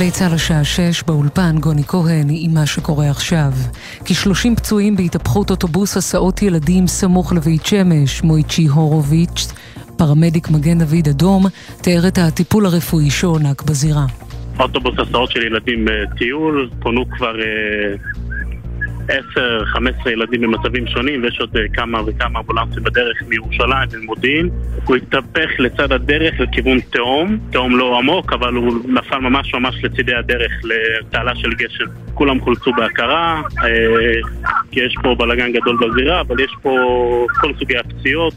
גלי צה"ל השעה 6 באולפן גוני כהן עם מה שקורה עכשיו. כ-30 פצועים בהתהפכות אוטובוס הסעות ילדים סמוך לבית שמש, מויצ'י הורוביץ', פרמדיק מגן דוד אדום, תיאר את הטיפול הרפואי שהוענק בזירה. אוטובוס הסעות של ילדים טיול, פונו כבר 10-15 ילדים במצבים שונים ויש עוד כמה וכמה אמבולנסים בדרך מירושלים ומודיעין הוא התהפך לצד הדרך לכיוון תהום, תהום לא עמוק אבל הוא נפל ממש ממש לצידי הדרך לתעלה של גשם. כולם חולצו בהכרה כי יש פה בלאגן גדול בזירה אבל יש פה כל סוגי הפציעות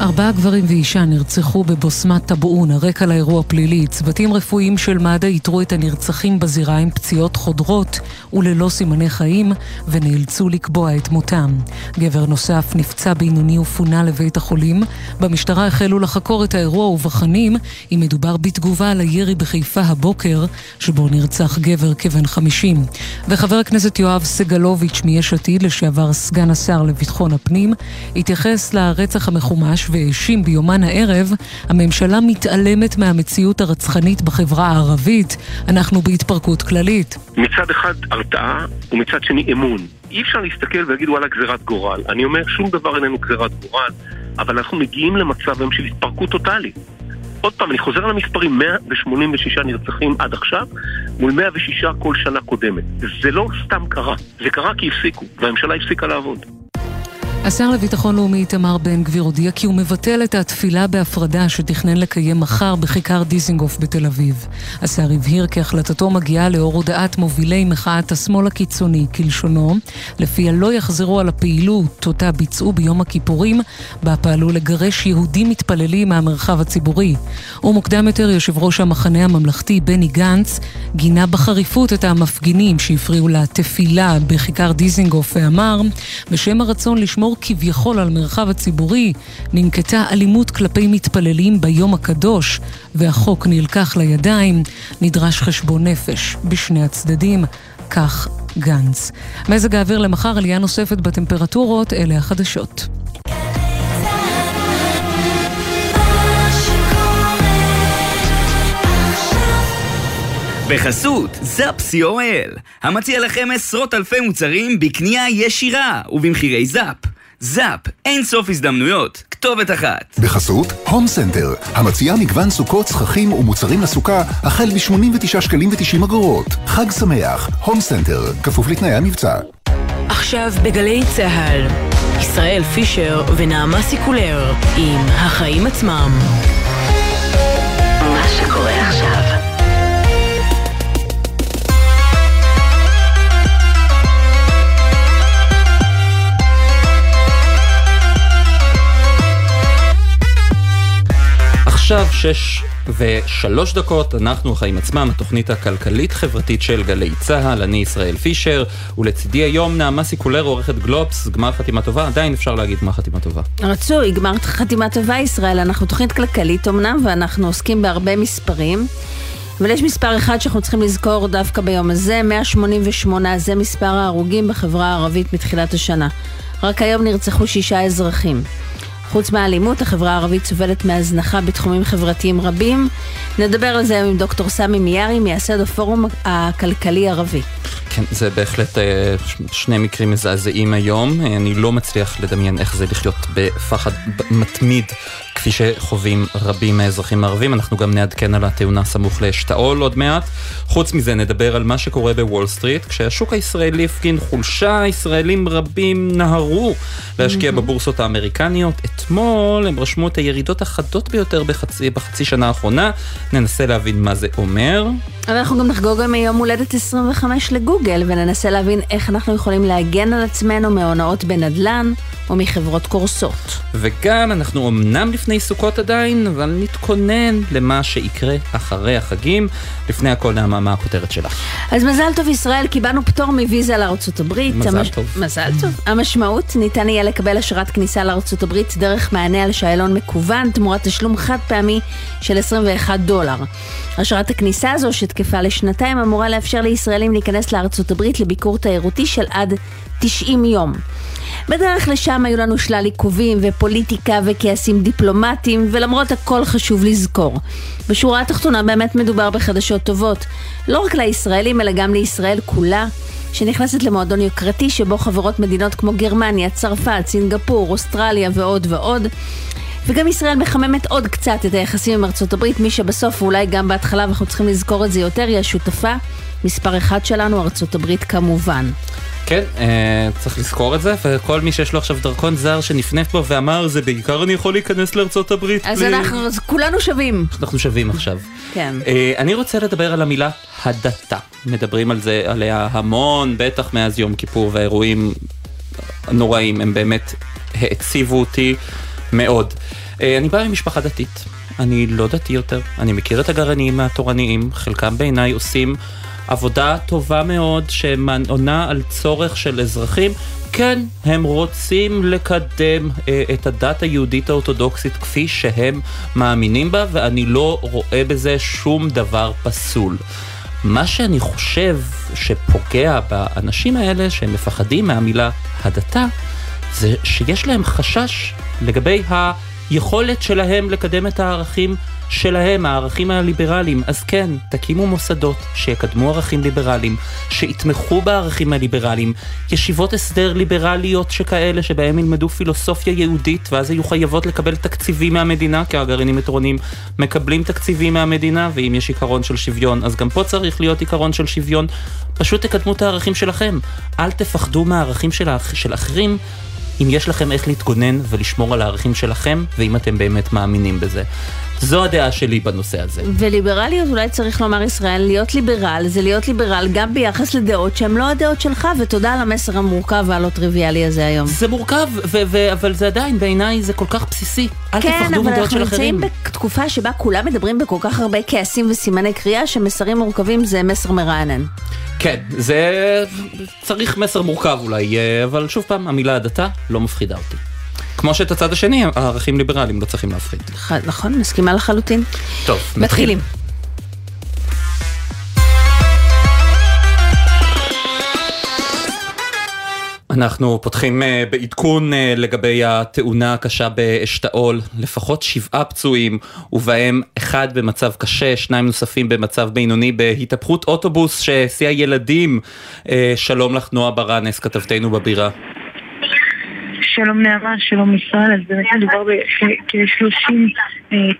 ארבעה גברים ואישה נרצחו בבוסמת טבעון, הרקע לאירוע פלילי. צוותים רפואיים של מד"א איתרו את הנרצחים בזירה עם פציעות חודרות וללא סימני חיים, ונאלצו לקבוע את מותם. גבר נוסף נפצע בינוני ופונה לבית החולים. במשטרה החלו לחקור את האירוע ובחנים אם מדובר בתגובה על הירי בחיפה הבוקר, שבו נרצח גבר כבן חמישים. וחבר הכנסת יואב סגלוביץ' מיש עתיד, לשעבר סגן השר לביטחון הפנים, התייחס לרצח המחומש והאשים ביומן הערב, הממשלה מתעלמת מהמציאות הרצחנית בחברה הערבית. אנחנו בהתפרקות כללית. מצד אחד הרתעה ומצד שני אמון. אי אפשר להסתכל ולהגיד וואלה גזירת גורל. אני אומר שום דבר איננו גזירת גורל, אבל אנחנו מגיעים למצב היום של התפרקות טוטאלית. עוד פעם, אני חוזר למספרים, 186 נרצחים עד עכשיו, מול 106 כל שנה קודמת. זה לא סתם קרה, זה קרה כי הפסיקו, והממשלה הפסיקה לעבוד. השר לביטחון לאומי איתמר בן גביר הודיע כי הוא מבטל את התפילה בהפרדה שתכנן לקיים מחר בכיכר דיזינגוף בתל אביב. השר הבהיר כי החלטתו מגיעה לאור הודעת מובילי מחאת השמאל הקיצוני, כלשונו, לפיה לא יחזרו על הפעילות אותה ביצעו ביום הכיפורים, בה פעלו לגרש יהודים מתפללים מהמרחב הציבורי. ומוקדם יותר יושב ראש המחנה הממלכתי בני גנץ גינה בחריפות את המפגינים שהפריעו לתפילה בכיכר דיזינגוף ואמר, בשם הרצון לשמור כביכול על מרחב הציבורי, ננקטה אלימות כלפי מתפללים ביום הקדוש, והחוק נלקח לידיים, נדרש חשבון נפש בשני הצדדים, כך גנץ. מזג האוויר למחר עלייה נוספת בטמפרטורות, אלה החדשות. בחסות זאפ co.il, המציע לכם עשרות אלפי מוצרים בקנייה ישירה ובמחירי זאפ. זאפ, אין סוף הזדמנויות, כתובת אחת. בחסות הום סנטר, המציע מגוון סוכות, סככים ומוצרים לסוכה החל מ-89 שקלים ו-90 אגורות. חג שמח, הום סנטר, כפוף לתנאי המבצע. עכשיו בגלי צה"ל, ישראל פישר ונעמה סיקולר עם החיים עצמם. עכשיו שש ושלוש דקות, אנחנו החיים עצמם, התוכנית הכלכלית-חברתית של גלי צה"ל, אני ישראל פישר, ולצידי היום נעמה סיקולר, עורכת גלובס, גמר חתימה טובה, עדיין אפשר להגיד גמר חתימה טובה. רצוי, גמר חתימה טובה ישראל, אנחנו תוכנית כלכלית אמנם, ואנחנו עוסקים בהרבה מספרים. אבל יש מספר אחד שאנחנו צריכים לזכור דווקא ביום הזה, 188, זה מספר ההרוגים בחברה הערבית מתחילת השנה. רק היום נרצחו שישה אזרחים. חוץ מהאלימות, החברה הערבית סובלת מהזנחה בתחומים חברתיים רבים. נדבר על זה היום עם דוקטור סמי מיארי, מייסד הפורום הכלכלי ערבי. כן, זה בהחלט שני מקרים מזעזעים היום. אני לא מצליח לדמיין איך זה לחיות בפחד מתמיד כפי שחווים רבים מהאזרחים הערבים. אנחנו גם נעדכן על התאונה סמוך לשתאול עוד מעט. חוץ מזה נדבר על מה שקורה בוול סטריט. כשהשוק הישראלי הפגין חולשה, ישראלים רבים נהרו להשקיע. בבורסות האמריקניות. אתמול הם רשמו את הירידות החדות ביותר בחצי, בחצי שנה האחרונה. ננסה להבין מה זה אומר. אנחנו גם נחגוג גם יום הולדת 25 לגוגל וננסה להבין איך אנחנו יכולים להגן על עצמנו מהונאות בנדל"ן או מחברות קורסות. וגם אנחנו אמנם לפני סוכות עדיין, אבל נתכונן למה שיקרה אחרי החגים. לפני הכל נעמה, מה הכותרת שלך? אז מזל טוב ישראל, קיבלנו פטור מוויזה לארצות הברית. מזל המש... טוב. מזל טוב. המשמעות, ניתן יהיה לקבל אשרת כניסה לארצות הברית דרך מענה על שאלון מקוון, תמורת תשלום חד פעמי של 21 דולר. אשרת הכניסה הזו, שתקפה לשנתיים, אמורה לאפשר לישראלים להיכנס לארצות הברית לביקור תיירותי של עד 90 יום. בדרך לשם היו לנו שלל עיכובים ופוליטיקה וכעסים דיפלומטיים, ולמרות הכל חשוב לזכור. בשורה התחתונה באמת מדובר בחדשות טובות, לא רק לישראלים אלא גם לישראל כולה. שנכנסת למועדון יוקרתי שבו חברות מדינות כמו גרמניה, צרפת, סינגפור, אוסטרליה ועוד ועוד. וגם ישראל מחממת עוד קצת את היחסים עם ארצות הברית, מי שבסוף, ואולי גם בהתחלה, ואנחנו צריכים לזכור את זה יותר, היא השותפה מספר אחד שלנו, ארצות הברית כמובן. כן, אה, צריך לזכור את זה, וכל מי שיש לו עכשיו דרכון זר שנפנף בו ואמר, זה בעיקר אני יכול להיכנס לארצות הברית. אז בלי-" אנחנו, אז כולנו שווים. אנחנו שווים עכשיו. כן. אה, אני רוצה לדבר על המילה הדתה. מדברים על זה, עליה המון, בטח מאז יום כיפור והאירועים הנוראים, הם באמת העציבו אותי מאוד. אה, אני בא ממשפחה דתית, אני לא דתי יותר, אני מכיר את הגרעיניים התורניים, חלקם בעיניי עושים עבודה טובה מאוד שעונה על צורך של אזרחים. כן, הם רוצים לקדם אה, את הדת היהודית האורתודוקסית כפי שהם מאמינים בה, ואני לא רואה בזה שום דבר פסול. מה שאני חושב שפוגע באנשים האלה שהם מפחדים מהמילה הדתה, זה שיש להם חשש לגבי היכולת שלהם לקדם את הערכים שלהם, הערכים הליברליים. אז כן, תקימו מוסדות שיקדמו ערכים ליברליים, שיתמכו בערכים הליברליים, ישיבות הסדר ליברליות שכאלה, שבהם ילמדו פילוסופיה יהודית, ואז יהיו חייבות לקבל תקציבים מהמדינה, כי הגרעינים התורניים מקבלים תקציבים מהמדינה, ואם יש עיקרון של שוויון, אז גם פה צריך להיות עיקרון של שוויון. פשוט תקדמו את הערכים שלכם. אל תפחדו מהערכים של, האח... של אחרים. אם יש לכם איך להתגונן ולשמור על הערכים שלכם, ואם אתם באמת מאמינים בזה. זו הדעה שלי בנושא הזה. וליברליות, אולי צריך לומר ישראל, להיות ליברל זה להיות ליברל גם ביחס לדעות שהן לא הדעות שלך, ותודה על המסר המורכב והלא טריוויאלי הזה היום. זה מורכב, ו- ו- אבל זה עדיין, בעיניי זה כל כך בסיסי. אל כן, תפחדו אבל מדעות אנחנו של נמצאים אחרים. בתקופה שבה כולם מדברים בכל כך הרבה כעסים וסימני קריאה, שמסרים מורכבים זה מסר מרענן. כן, זה צריך מסר מורכב אולי, אה, אבל שוב פעם, המילה הדתה לא מפחידה אותי. כמו שאת הצד השני, הערכים ליברליים לא צריכים להפחיד. ח- נכון, מסכימה לחלוטין. טוב, מתחילים. אנחנו פותחים אה, בעדכון אה, לגבי התאונה הקשה באשתאול, לפחות שבעה פצועים, ובהם אחד במצב קשה, שניים נוספים במצב בינוני בהתהפכות אוטובוס שהסיע ילדים. אה, שלום לך נועה ברנס, כתבתנו בבירה. שלום נעמה, שלום ישראל, אז באמת מדובר בכ-30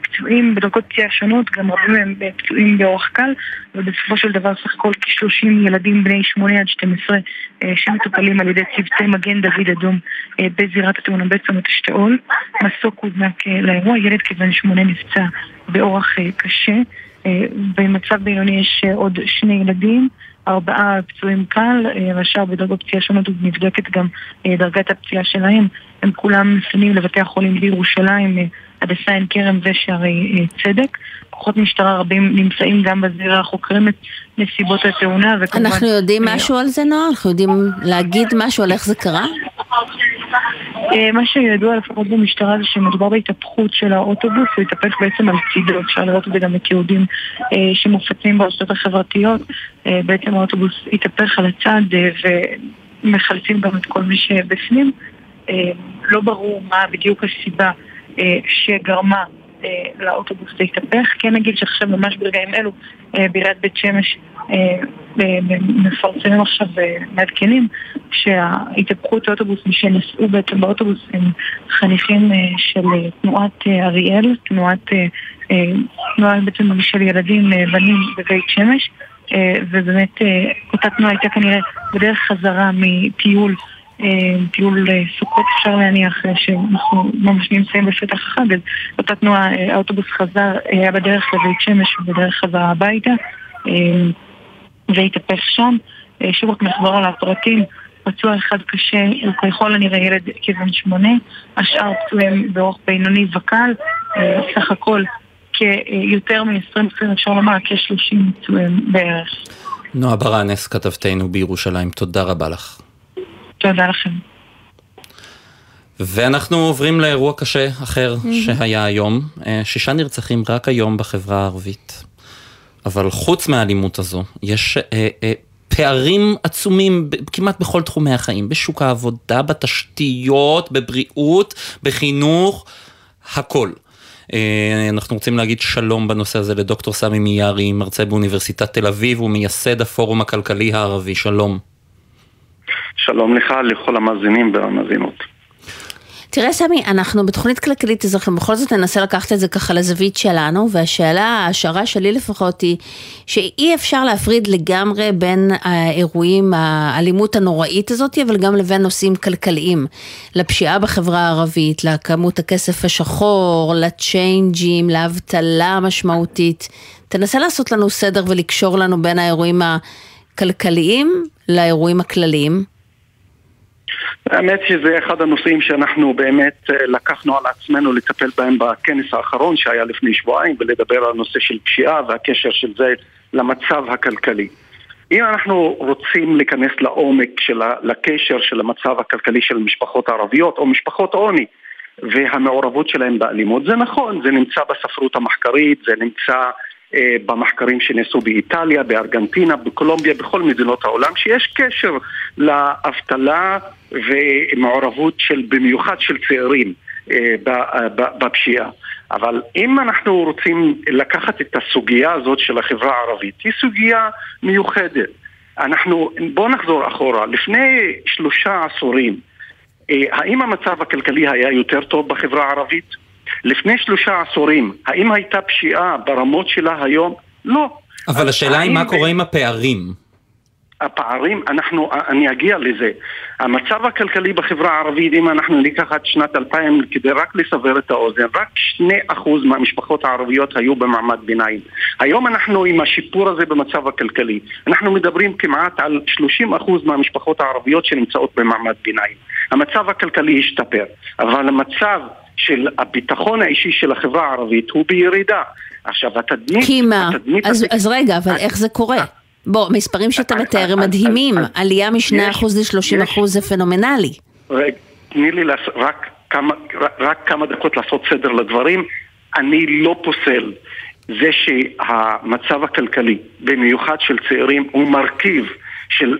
פצועים בדרגות פציעה שונות, גם רבים מהם פצועים באורח קל, ובסופו של דבר סך הכל כ-30 ילדים בני 8 עד 12 אה, שמטופלים על ידי צוותי מגן דוד אדום אה, בזירת התאונה בצומת אשתאול. מסוק הוזנק אה, לאירוע, ילד כבן 8 נפצע באורח אה, קשה. אה, במצב בינוני יש אה, עוד שני ילדים. ארבעה פצועים קל, והשאר בדרגות פציעה שונות ונבדקת גם אה, דרגת הפציעה שלהם. הם כולם מפנים לבתי החולים בירושלים, אה, הדסה עין כרם ושערי אה, צדק. כוחות משטרה רבים נמצאים גם בזירה, חוקרים את נסיבות התאונה וכמובן... אנחנו יודעים אה, משהו על זה, נועה? אנחנו יודעים להגיד משהו על איך זה קרה? אה, מה שידוע לפחות במשטרה זה שמדובר בהתהפכות של האוטובוס, הוא התהפך בעצם על צידו, אפשר לראות את זה גם בתיעודים אה, שמופצים ברשתות החברתיות. בעצם האוטובוס התהפך על הצד ומחלצים גם את כל מי שבפנים. לא ברור מה בדיוק הסיבה שגרמה לאוטובוס להתהפך. כן נגיד שעכשיו ממש ברגעים אלו אה, בעיריית בית שמש אה, אה, מפרסמים עכשיו ומעדכנים שההתהפכות האוטובוס, מי שנסעו בעצם באוטובוס הם חניכים אה, של אה, תנועת אה, אריאל, תנועת, אה, אה, תנועה בעצם של ילדים אה, בנים בבית שמש אה, ובאמת אה, אותה תנועה הייתה כנראה בדרך חזרה מטיול אה, טיול אה, סוכות אפשר להניח אה, שאנחנו ממש נמצאים בפתח החג אז אותה תנועה, אה, האוטובוס חזר, אה, היה בדרך לבית שמש ובדרך חזרה הביתה אה, והתהפך שם. אה, שוב רק נחזור על הפרטים, פצוע אחד קשה, הוא ככל הנראה ילד כבן שמונה, השאר פצועים באורח בינוני וקל, אה, סך הכל כיותר מ-20 פצועים, אפשר לומר כ-30 פצועים בערך. נועה ברנס, כתבתנו בירושלים, תודה רבה לך. תודה לכם. ואנחנו עוברים לאירוע קשה אחר שהיה היום. אה, שישה נרצחים רק היום בחברה הערבית. אבל חוץ מהאלימות הזו, יש אה, אה, פערים עצומים כמעט בכל תחומי החיים, בשוק העבודה, בתשתיות, בבריאות, בחינוך, הכל. אה, אנחנו רוצים להגיד שלום בנושא הזה לדוקטור סמי מיארי, מרצה באוניברסיטת תל אביב ומייסד הפורום הכלכלי הערבי, שלום. שלום לך, לכל המאזינים והמאזינות. תראה סמי, אנחנו בתוכנית כלכלית אזרחים, בכל זאת ננסה לקחת את זה ככה לזווית שלנו, והשאלה, ההשערה שלי לפחות היא, שאי אפשר להפריד לגמרי בין האירועים, האלימות הנוראית הזאת, אבל גם לבין נושאים כלכליים. לפשיעה בחברה הערבית, לכמות הכסף השחור, לצ'יינג'ים, לאבטלה המשמעותית. תנסה לעשות לנו סדר ולקשור לנו בין האירועים הכלכליים לאירועים הכלליים. האמת שזה אחד הנושאים שאנחנו באמת אה, לקחנו על עצמנו לטפל בהם בכנס האחרון שהיה לפני שבועיים ולדבר על הנושא של פשיעה והקשר של זה למצב הכלכלי. אם אנחנו רוצים להיכנס לעומק של לקשר של המצב הכלכלי של משפחות ערביות או משפחות עוני והמעורבות שלהם באלימות, זה נכון, זה נמצא בספרות המחקרית, זה נמצא במחקרים שנעשו באיטליה, בארגנטינה, בקולומביה, בכל מדינות העולם, שיש קשר לאבטלה ומעורבות של, במיוחד של צעירים אה, בפשיעה. אבל אם אנחנו רוצים לקחת את הסוגיה הזאת של החברה הערבית, היא סוגיה מיוחדת. אנחנו, בואו נחזור אחורה. לפני שלושה עשורים, אה, האם המצב הכלכלי היה יותר טוב בחברה הערבית? לפני שלושה עשורים, האם הייתה פשיעה ברמות שלה היום? לא. אבל השאלה היא מה קורה עם הפערים. הפערים, אנחנו, אני אגיע לזה. המצב הכלכלי בחברה הערבית, אם אנחנו ניקח עד שנת 2000 כדי רק לסבר את האוזן, רק 2% מהמשפחות הערביות היו במעמד ביניים. היום אנחנו עם השיפור הזה במצב הכלכלי, אנחנו מדברים כמעט על 30% מהמשפחות הערביות שנמצאות במעמד ביניים. המצב הכלכלי השתפר, אבל המצב של הביטחון האישי של החברה הערבית הוא בירידה. עכשיו, התדמית... כי מה? אז, אז רגע, אבל איך זה קורה? בוא, מספרים שאתה מתאר הם מדהימים, עלייה מ-2% ל-30% זה פנומנלי. רגע, תני לי רק כמה, רק כמה דקות לעשות סדר לדברים. אני לא פוסל זה שהמצב הכלכלי, במיוחד של צעירים, הוא מרכיב של,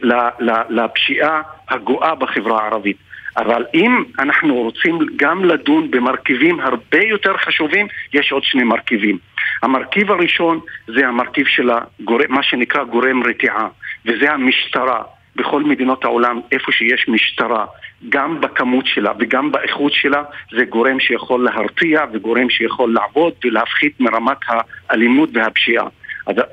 לפשיעה הגואה בחברה הערבית. אבל אם אנחנו רוצים גם לדון במרכיבים הרבה יותר חשובים, יש עוד שני מרכיבים. המרכיב הראשון זה המרכיב של הגורם, מה שנקרא גורם רתיעה, וזה המשטרה. בכל מדינות העולם, איפה שיש משטרה, גם בכמות שלה וגם באיכות שלה, זה גורם שיכול להרתיע וגורם שיכול לעבוד ולהפחית מרמת האלימות והפשיעה.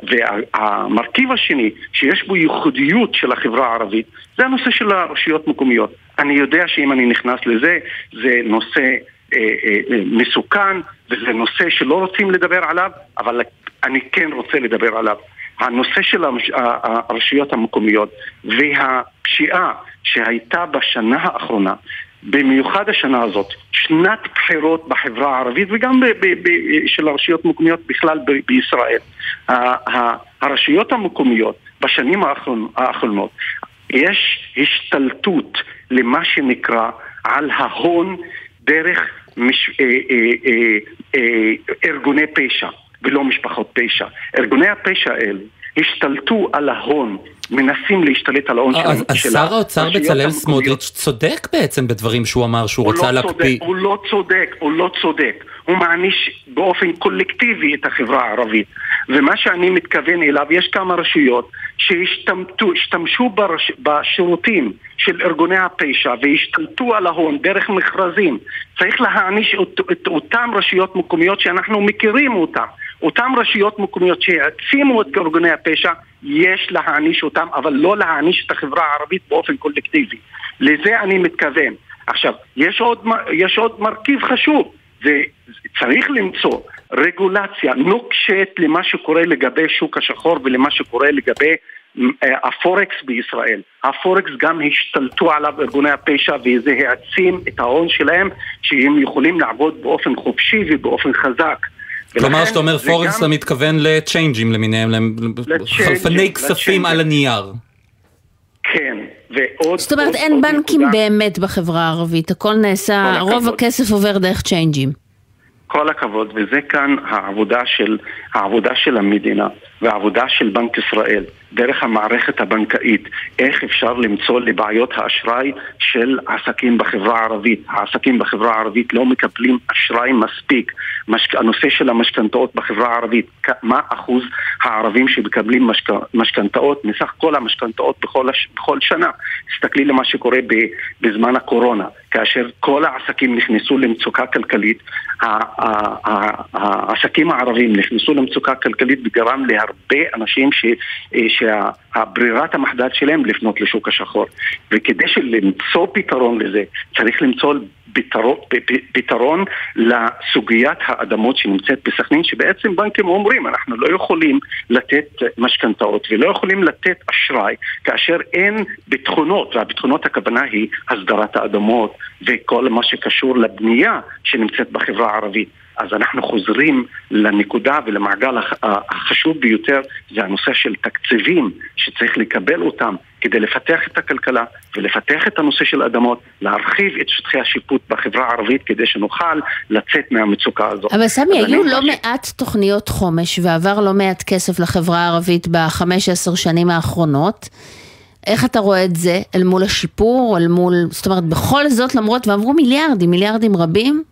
והמרכיב השני, שיש בו ייחודיות של החברה הערבית, זה הנושא של הרשויות מקומיות. אני יודע שאם אני נכנס לזה, זה נושא אה, אה, אה, מסוכן וזה נושא שלא רוצים לדבר עליו, אבל אני כן רוצה לדבר עליו. הנושא של הרשויות המקומיות והפשיעה שהייתה בשנה האחרונה, במיוחד השנה הזאת, שנת בחירות בחברה הערבית וגם ב- ב- ב- של הרשויות המקומיות בכלל ב- בישראל. הרשויות המקומיות בשנים האחרונות יש השתלטות למה שנקרא על ההון דרך מש, אה, אה, אה, אה, ארגוני פשע ולא משפחות פשע. ארגוני הפשע האלה השתלטו על ההון מנסים להשתלט על ההון של... אז שר האוצר בצלאל סמוטריץ' צודק בעצם בדברים שהוא אמר שהוא רוצה לא להקפיא. הוא לא צודק, הוא לא צודק. הוא מעניש באופן קולקטיבי את החברה הערבית. ומה שאני מתכוון אליו, יש כמה רשויות שהשתמשו ברש... בשירותים של ארגוני הפשע והשתלטו על ההון דרך מכרזים. צריך להעניש את, את אותן רשויות מקומיות שאנחנו מכירים אותן. אותן רשויות מקומיות שהעצימו את ארגוני הפשע, יש להעניש אותם, אבל לא להעניש את החברה הערבית באופן קולקטיבי. לזה אני מתכוון. עכשיו, יש עוד, יש עוד מרכיב חשוב, וצריך למצוא רגולציה נוקשת למה שקורה לגבי שוק השחור ולמה שקורה לגבי אה, הפורקס בישראל. הפורקס גם השתלטו עליו ארגוני הפשע וזה העצים את ההון שלהם שהם יכולים לעבוד באופן חופשי ובאופן חזק. כלומר, שאתה אומר פורקס, אתה מתכוון לצ'יינג'ים למיניהם, לחלפני כספים על הנייר. כן, ועוד... זאת אומרת, אין בנקים באמת בחברה הערבית, הכל נעשה, רוב הכסף עובר דרך צ'יינג'ים. כל הכבוד, וזה כאן העבודה של, העבודה של המדינה והעבודה של בנק ישראל דרך המערכת הבנקאית, איך אפשר למצוא לבעיות האשראי של עסקים בחברה הערבית. העסקים בחברה הערבית לא מקבלים אשראי מספיק. משק... הנושא של המשכנתאות בחברה הערבית, מה אחוז הערבים שמקבלים משק... משכנתאות מסך כל המשכנתאות בכל, הש... בכל שנה? תסתכלי למה שקורה ב... בזמן הקורונה, כאשר כל העסקים נכנסו למצוקה כלכלית, העסקים הערבים נכנסו למצוקה כלכלית וגרם להרבה אנשים ש... שהברירת המחדל שלהם לפנות לשוק השחור. וכדי למצוא פתרון לזה, צריך למצוא פתרון, פתרון לסוגיית האדמות שנמצאת בסכנין, שבעצם בנקים אומרים, אנחנו לא יכולים לתת משכנתאות ולא יכולים לתת אשראי כאשר אין ביטחונות, והביטחונות הכוונה היא הסדרת האדמות וכל מה שקשור לבנייה שנמצאת בחברה הערבית. אז אנחנו חוזרים לנקודה ולמעגל החשוב ביותר, זה הנושא של תקציבים שצריך לקבל אותם כדי לפתח את הכלכלה ולפתח את הנושא של אדמות, להרחיב את שטחי השיפוט בחברה הערבית כדי שנוכל לצאת מהמצוקה הזאת. אבל סמי, היו לא ש... מעט תוכניות חומש ועבר לא מעט כסף לחברה הערבית בחמש עשר שנים האחרונות. איך אתה רואה את זה אל מול השיפור, אל מול, זאת אומרת, בכל זאת, למרות, ועברו מיליארדים, מיליארדים רבים,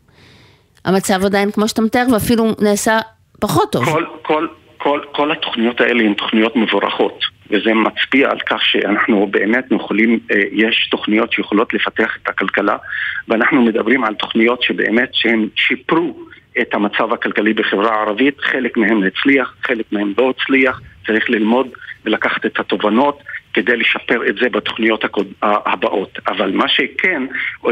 המצב עדיין כמו שאתה מתאר, ואפילו נעשה פחות טוב. כל, כל, כל, כל התוכניות האלה הן תוכניות מבורכות, וזה מצביע על כך שאנחנו באמת יכולים, אה, יש תוכניות שיכולות לפתח את הכלכלה, ואנחנו מדברים על תוכניות שבאמת שהן שיפרו את המצב הכלכלי בחברה הערבית, חלק מהם הצליח, חלק מהם לא הצליח, צריך ללמוד ולקחת את התובנות. כדי לשפר את זה בתוכניות הבאות. אבל מה שכן,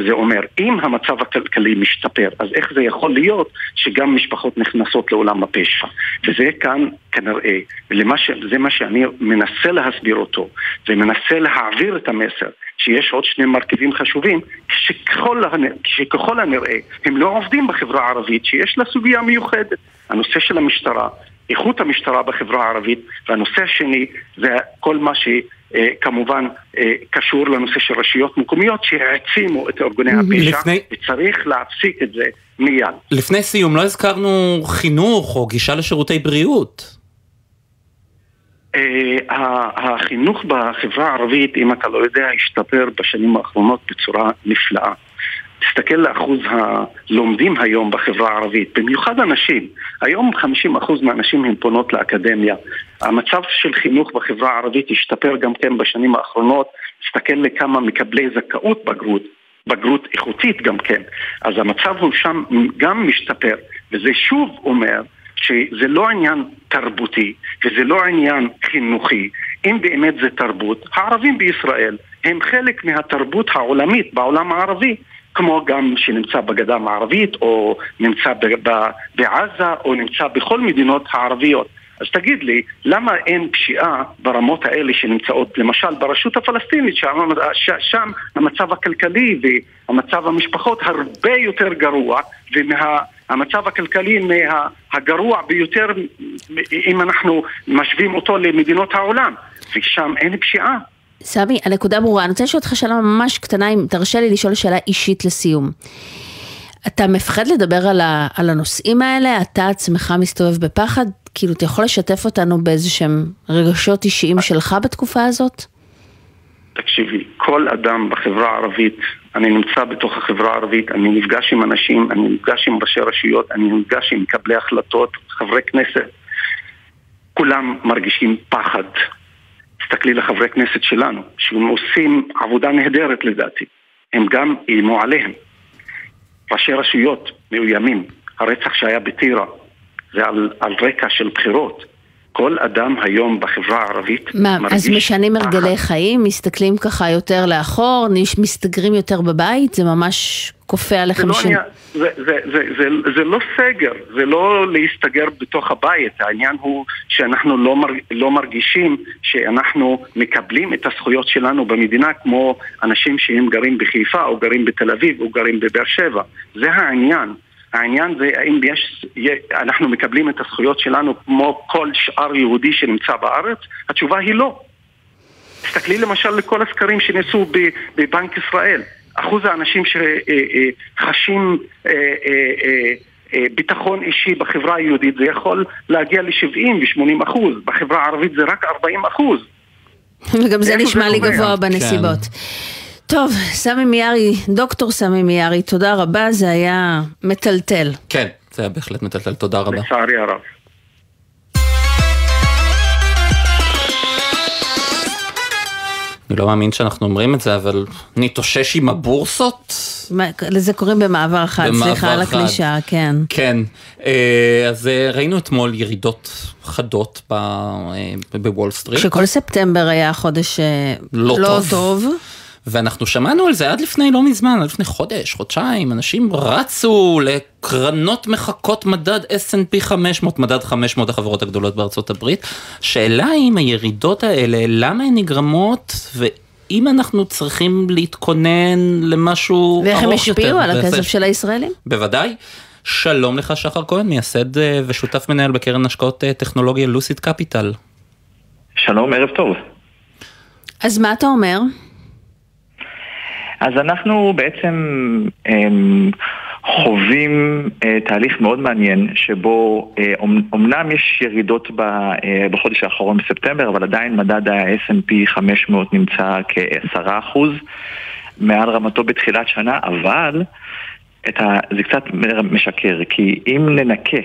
זה אומר, אם המצב הכלכלי משתפר, אז איך זה יכול להיות שגם משפחות נכנסות לעולם הפשע? וזה כאן כנראה, וזה מה שאני מנסה להסביר אותו, ומנסה להעביר את המסר. שיש עוד שני מרכיבים חשובים, שככל, שככל הנראה הם לא עובדים בחברה הערבית, שיש לה סוגיה מיוחדת. הנושא של המשטרה, איכות המשטרה בחברה הערבית, והנושא השני זה כל מה שכמובן אה, אה, קשור לנושא של רשויות מקומיות שהעצימו את ארגוני הפשע, לפני... וצריך להפסיק את זה מיד. לפני סיום, לא הזכרנו חינוך או גישה לשירותי בריאות. Uh, החינוך בחברה הערבית, אם אתה לא יודע, השתפר בשנים האחרונות בצורה נפלאה. תסתכל לאחוז הלומדים היום בחברה הערבית, במיוחד הנשים. היום 50% מהנשים הן פונות לאקדמיה. המצב של חינוך בחברה הערבית השתפר גם כן בשנים האחרונות. תסתכל לכמה מקבלי זכאות בגרות, בגרות איכותית גם כן. אז המצב הוא שם גם משתפר, וזה שוב אומר שזה לא עניין תרבותי וזה לא עניין חינוכי. אם באמת זה תרבות, הערבים בישראל הם חלק מהתרבות העולמית בעולם הערבי. כמו גם שנמצא בגדה המערבית, או נמצא בעזה, או נמצא בכל מדינות הערביות. אז תגיד לי, למה אין פשיעה ברמות האלה שנמצאות, למשל ברשות הפלסטינית, שם, שם המצב הכלכלי והמצב המשפחות הרבה יותר גרוע, והמצב הכלכלי מהגרוע ביותר, אם אנחנו משווים אותו למדינות העולם, ושם אין פשיעה. סמי, הנקודה ברורה. אני רוצה לשאול אותך שאלה ממש קטנה, אם תרשה לי לשאול שאלה אישית לסיום. אתה מפחד לדבר על, ה, על הנושאים האלה? אתה עצמך מסתובב בפחד? כאילו, אתה יכול לשתף אותנו באיזה שהם רגשות אישיים שלך בתקופה הזאת? תקשיבי, כל אדם בחברה הערבית, אני נמצא בתוך החברה הערבית, אני נפגש עם אנשים, אני נפגש עם ראשי רשויות, אני נפגש עם מקבלי החלטות, חברי כנסת, כולם מרגישים פחד תסתכלי לחברי כנסת שלנו, שהם עושים עבודה נהדרת לדעתי. הם גם איימו עליהם. ראשי רשויות מאוימים. הרצח שהיה בטירה זה על, על רקע של בחירות. כל אדם היום בחברה הערבית מה, אז משנים הרגלי חיים? מסתכלים ככה יותר לאחור? מסתגרים יותר בבית? זה ממש כופה עליכם? לא זה, זה, זה, זה, זה לא סגר, זה לא להסתגר בתוך הבית, העניין הוא שאנחנו לא, מר, לא מרגישים שאנחנו מקבלים את הזכויות שלנו במדינה כמו אנשים שהם גרים בחיפה או גרים בתל אביב או גרים בבאר שבע, זה העניין. העניין זה האם יש, אנחנו מקבלים את הזכויות שלנו כמו כל שאר יהודי שנמצא בארץ? התשובה היא לא. תסתכלי למשל לכל הסקרים שנעשו בבנק ישראל. אחוז האנשים שחשים אה, אה, אה, ביטחון אישי בחברה היהודית זה יכול להגיע ל-70 ו-80 אחוז, בחברה הערבית זה רק 40 אחוז. וגם זה נשמע לי? גבוה בנסיבות. טוב, סמי מיארי, דוקטור סמי מיארי, תודה רבה, זה היה מטלטל. כן, זה היה בהחלט מטלטל, תודה רבה. לצערי הרב. אני לא מאמין שאנחנו אומרים את זה, אבל נתאושש עם הבורסות? לזה קוראים במעבר חד, במעבר סליחה על חד. הקלישאה, כן. כן, אה, אז אה, ראינו אתמול ירידות חדות אה, בוול סטריט. שכל ספטמבר היה חודש לא לא טוב. טוב. ואנחנו שמענו על זה עד לפני לא מזמן, עד לפני חודש, חודשיים, אנשים רצו לקרנות מחקות מדד S&P 500, מדד 500 החברות הגדולות בארצות הברית. שאלה אם הירידות האלה, למה הן נגרמות, ואם אנחנו צריכים להתכונן למשהו ואיך הם ארוך יותר. השפיעו על הכסף של הישראלים? בוודאי. שלום לך שחר כהן, מייסד אה, ושותף מנהל בקרן השקעות אה, טכנולוגיה לוסיד קפיטל. שלום, ערב טוב. אז מה אתה אומר? אז אנחנו בעצם אמ, חווים אה, תהליך מאוד מעניין שבו אה, אומ- אומנם יש ירידות ב, אה, בחודש האחרון בספטמבר, אבל עדיין מדד ה-S&P 500 נמצא כ-10% מעל רמתו בתחילת שנה, אבל ה, זה קצת משקר, כי אם ננקה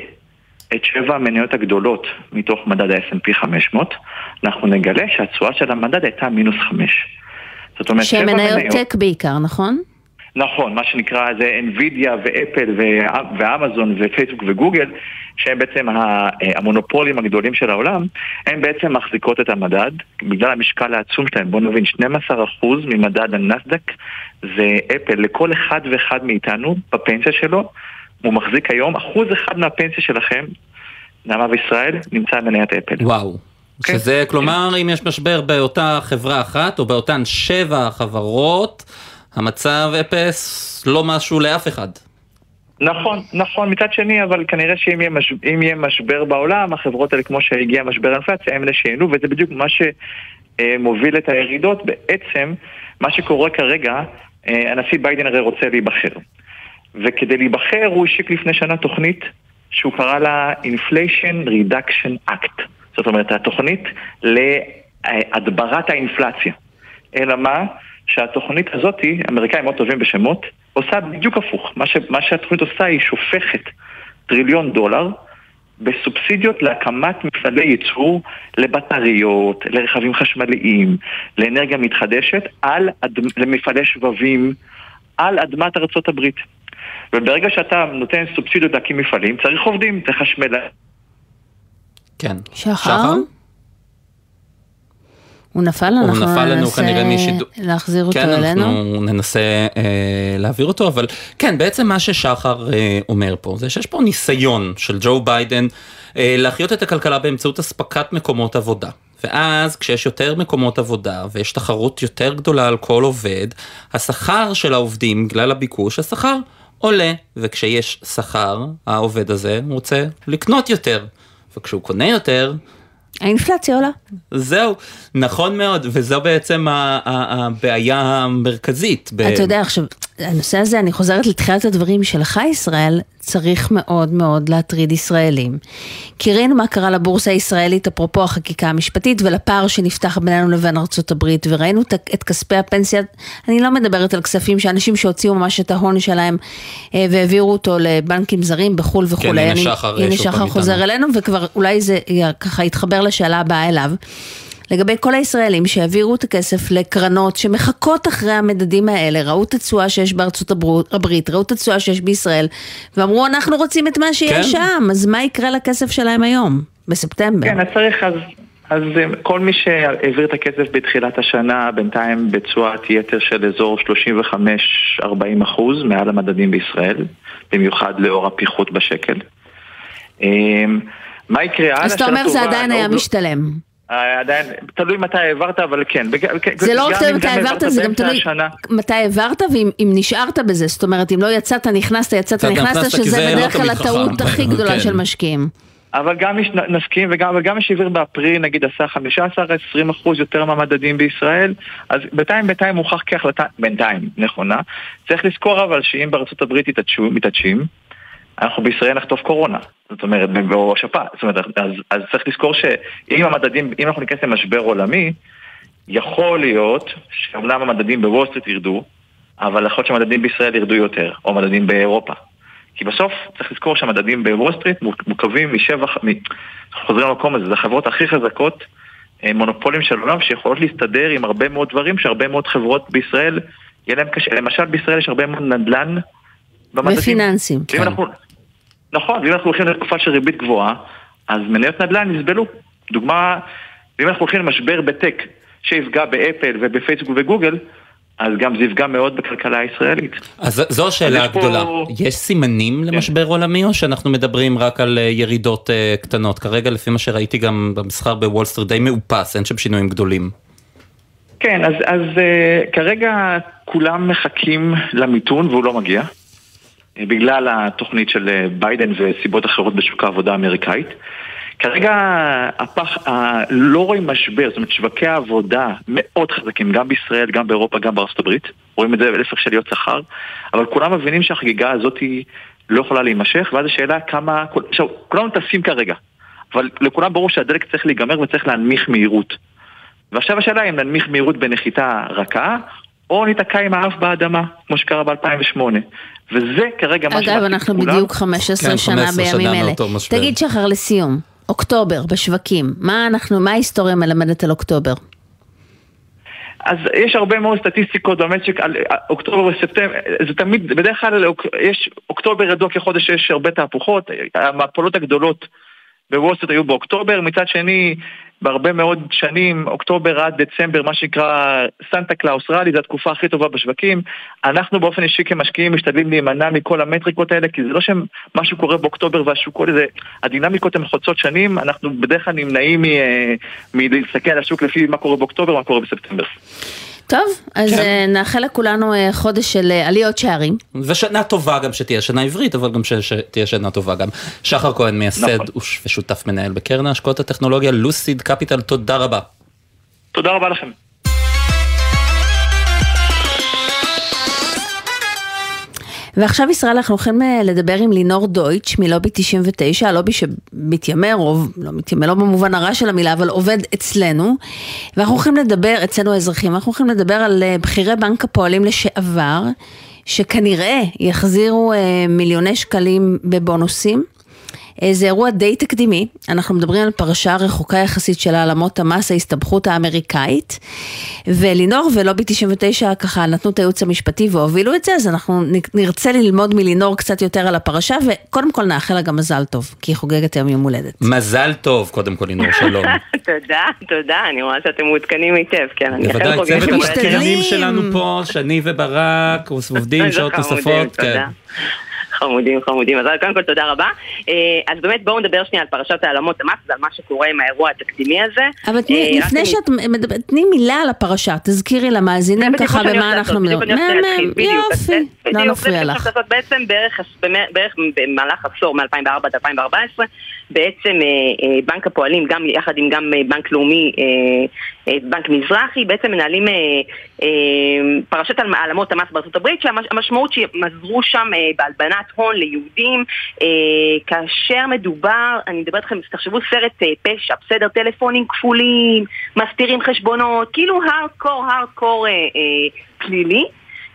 את שבע המניות הגדולות מתוך מדד ה-S&P 500, אנחנו נגלה שהתשואה של המדד הייתה מינוס 5. זאת אומרת, שבע מניות מניות... טק בעיקר, נכון? נכון, מה שנקרא זה NVIDIA ואפל ואמזון ופייסבוק וגוגל, שהם בעצם המונופולים הגדולים של העולם, הן בעצם מחזיקות את המדד, בגלל המשקל העצום שלהם. בואו נבין, 12% ממדד הנסדק זה אפל. לכל אחד ואחד מאיתנו בפנסיה שלו, הוא מחזיק היום אחוז אחד מהפנסיה שלכם, נעמה וישראל, נמצא במניית אפל. וואו. כן. שזה, כלומר, אם יש משבר באותה חברה אחת, או באותן שבע חברות, המצב אפס, לא משהו לאף אחד. נכון, נכון, מצד שני, אבל כנראה שאם יהיה, מש... יהיה משבר בעולם, החברות האלה, כמו שהגיע משבר האינפלציה, הם אלה שייהנו, וזה בדיוק מה שמוביל את הירידות. בעצם, מה שקורה כרגע, אה, הנשיא ביידן הרי רוצה להיבחר. וכדי להיבחר הוא השיק לפני שנה תוכנית שהוא קרא לה Inflation Reduction Act. זאת אומרת, התוכנית להדברת האינפלציה. אלא מה? שהתוכנית הזאת, האמריקאים מאוד טובים בשמות, עושה בדיוק הפוך. מה, ש, מה שהתוכנית עושה היא שופכת טריליון דולר בסובסידיות להקמת מפעלי ייצור לבטריות, לרכבים חשמליים, לאנרגיה מתחדשת, על. למפעלי שבבים, על אדמת ארצות הברית. וברגע שאתה נותן סובסידיות להקים מפעלים, צריך עובדים, צריך חשמל... כן. שחר? הוא נפל, הוא אנחנו נפל לנו ננסה כנראה משידור. להחזיר אותו כן, אלינו. אנחנו ננסה אה, להעביר אותו, אבל כן, בעצם מה ששחר אה, אומר פה, זה שיש פה ניסיון של ג'ו ביידן אה, להחיות את הכלכלה באמצעות אספקת מקומות עבודה. ואז כשיש יותר מקומות עבודה ויש תחרות יותר גדולה על כל עובד, השכר של העובדים, בגלל הביקוש, השכר עולה, וכשיש שכר, העובד הזה רוצה לקנות יותר, וכשהוא קונה יותר, האינפלציה עולה. זהו, נכון מאוד, וזו בעצם הבעיה המרכזית. ב- אתה יודע, עכשיו, הנושא הזה, אני חוזרת לתחילת הדברים שלך, ישראל, צריך מאוד מאוד להטריד ישראלים. כי ראינו מה קרה לבורסה הישראלית, אפרופו החקיקה המשפטית, ולפער שנפתח בינינו לבין ארצות הברית, וראינו את- כספי הפנסיה, אני לא מדברת על כספים שאנשים שהוציאו ממש את ההון שלהם, אה, והעבירו אותו לבנקים זרים בחו"ל וכולי. כן, הנה שחר, הנה שוב פעם שחר. חוזר אלינו, וכבר אולי זה ככה יתחבר לשאלה הבאה אליו. לגבי כל הישראלים שהעבירו את הכסף לקרנות שמחכות אחרי המדדים האלה, ראו את התשואה שיש בארצות הברית, ראו את התשואה שיש בישראל, ואמרו אנחנו רוצים את מה שיש כן. שם, אז מה יקרה לכסף שלהם היום, בספטמבר? כן, אז צריך, אז, אז אה, כל מי שהעביר את הכסף בתחילת השנה, בינתיים בתשואת יתר של אזור 35-40 אחוז מעל המדדים בישראל, במיוחד לאור הפיחות בשקל. אה, מה יקרה הלאה? אז אתה אומר זה עדיין לא- היה לא- משתלם. אה, עדיין, תלוי מתי העברת, אבל כן. בג- זה לא רק תלוי מתי העברת, זה גם תלוי. מתי העברת ואם אם נשארת בזה, זאת אומרת אם לא יצאת, נכנסת, יצאת, נכנסת, שזה זה לא בדרך כלל. הטעות הכי גדולה כן. של משקיעים. אבל גם מי שנסכים וגם, וגם מי שהעביר באפריל נגיד עשה 15-20 אחוז יותר מהמדדים בישראל אז בינתיים בינתיים מוכח כהחלטה, בינתיים, נכונה צריך לזכור אבל שאם בארצות הברית מתעטשים אנחנו בישראל נחטוף קורונה, זאת אומרת, או שפעת, זאת אומרת, אז, אז צריך לזכור שאם המדדים, אם אנחנו ניכנס למשבר עולמי, יכול להיות שאומנם המדדים בוול סטריט ירדו, אבל יכול להיות שהמדדים בישראל ירדו יותר, או מדדים באירופה. כי בסוף צריך לזכור שהמדדים בוול סטריט מורכבים משבע, מ... חוזרים למקום הזה, זה החברות הכי חזקות, אה, מונופולים של עולם שיכולות להסתדר עם הרבה מאוד דברים שהרבה מאוד חברות בישראל, יהיה להם קשה. למשל בישראל יש הרבה מאוד נדל"ן במדדים. ופיננסים. כן. אנחנו, נכון, ואם אנחנו הולכים לתקופה של ריבית גבוהה, אז מניות נדל"ן יסבלו. דוגמה, ואם אנחנו הולכים למשבר בטק שיפגע באפל ובפייסבוק וגוגל, אז גם זה יפגע מאוד בכלכלה הישראלית. אז זו השאלה הגדולה. פה... יש סימנים כן. למשבר עולמי או שאנחנו מדברים רק על אה, ירידות אה, קטנות? כרגע לפי מה שראיתי גם במסחר בוול סטריט די מאופס, אין שם שינויים גדולים. כן, אז, אז אה, כרגע כולם מחכים למיתון והוא לא מגיע. בגלל התוכנית של ביידן וסיבות אחרות בשוק העבודה האמריקאית. כרגע הפח, ה, לא רואים משבר, זאת אומרת שווקי העבודה מאוד חזקים, גם בישראל, גם באירופה, גם בארצות הברית. רואים את זה להפך של להיות שכר, אבל כולם מבינים שהחגיגה הזאת היא לא יכולה להימשך, ואז השאלה כמה... עכשיו, כולנו טסים כרגע, אבל לכולם ברור שהדלק צריך להיגמר וצריך להנמיך מהירות. ועכשיו השאלה אם ננמיך מהירות בנחיתה רכה, או ניתקע עם האף באדמה, כמו שקרה ב-2008. וזה כרגע מה כולם. אגב, אנחנו בדיוק 15 כן, שנה בימים אלה. תגיד שחר, לסיום, אוקטובר בשווקים, מה אנחנו, מה ההיסטוריה מלמדת על אוקטובר? אז יש הרבה מאוד סטטיסטיקות במשק על אוקטובר וספטמבר, זה תמיד, בדרך כלל יש, אוקטובר ידוע כחודש שיש הרבה תהפוכות, המפולות הגדולות בווסט היו באוקטובר, מצד שני בהרבה מאוד שנים, אוקטובר עד דצמבר, מה שנקרא Santa Claus rally, זו התקופה הכי טובה בשווקים. אנחנו באופן אישי כמשקיעים משתדלים להימנע מכל המטריקות האלה, כי זה לא שמשהו קורה באוקטובר והשוק עולה, זה... הדינמיקות הן חוצות שנים, אנחנו בדרך כלל נמנעים אה, מלהסתכל על השוק לפי מה קורה באוקטובר ומה קורה בספטמבר. טוב, אז כן. אה, נאחל לכולנו אה, חודש של אה, עליות שערים. ושנה טובה גם שתהיה שנה עברית, אבל גם שתהיה שנה טובה גם. שחר כהן מייסד נכון. ושותף מנהל בקרן ההשקעות הטכנולוגיה לוסיד קפיטל, תודה רבה. תודה רבה לכם. ועכשיו ישראל אנחנו הולכים אה, לדבר עם לינור דויטש מלובי 99, הלובי שמתיימר, או לא מתיימר, לא במובן הרע של המילה, אבל עובד אצלנו. ואנחנו הולכים לדבר, אצלנו האזרחים, אנחנו הולכים לדבר על אה, בכירי בנק הפועלים לשעבר, שכנראה יחזירו אה, מיליוני שקלים בבונוסים. זה אירוע די תקדימי, אנחנו מדברים על פרשה רחוקה יחסית של העלמות המס, ההסתבכות האמריקאית, ולינור ולובי 99 ככה נתנו את הייעוץ המשפטי והובילו את זה, אז אנחנו נרצה ללמוד מלינור קצת יותר על הפרשה, וקודם כל נאחל לה גם מזל טוב, כי היא חוגגת היום יום הולדת. מזל טוב, קודם כל לינור, שלום. תודה, תודה, אני רואה שאתם מעודכנים היטב, כן, אני אכן חוגגת. בוודאי, צוות התחקירנים שלנו פה, שני וברק, עובדים שעות נוספות, כן. חמודים, חמודים. אז קודם כל תודה רבה. אה, אז באמת בואו נדבר שנייה על פרשת העלמות המס ועל מה שקורה עם האירוע התקדימי הזה. אבל תני, אה, לפני שאת מדברת, תני מילה על הפרשה, תזכירי למאזינים ככה במה אנחנו מדברים. יופי, לא נפריע לך. בעצם בערך במהלך עשור, מ-2004 עד 2014, בעצם אה, אה, בנק הפועלים, גם יחד עם גם אה, בנק לאומי, בנק מזרחי, בעצם מנהלים פרשת העלמות המס בארצות הברית, שהמשמעות שהם עזרו שם בהלבנת הון ליהודים, כאשר מדובר, אני מדברת איתכם, תחשבו סרט פשע, בסדר, טלפונים כפולים, מסתירים חשבונות, כאילו הארדקור, הארדקור פלילי.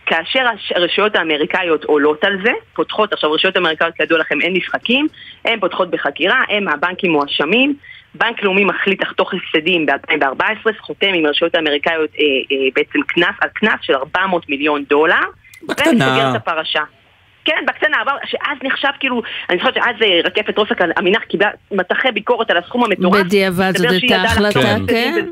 כאשר הרשויות האמריקאיות עולות על זה, פותחות, עכשיו רשויות האמריקאיות כידוע לכם אין משחקים, הן פותחות בחקירה, הם הבנקים מואשמים, בנק לאומי מחליט לחתוך הפסדים ב-2014, חותם עם הרשויות האמריקאיות אה, אה, בעצם קנס על קנס של 400 מיליון דולר, וסוגר את הפרשה. כן, בקטנה, אבל שאז נחשב כאילו, אני זוכרת שאז אה, רקפת רוסק עמינח קיבלה מטחי ביקורת על הסכום המטורף. בדיעבד זאת הייתה החלטה, כן.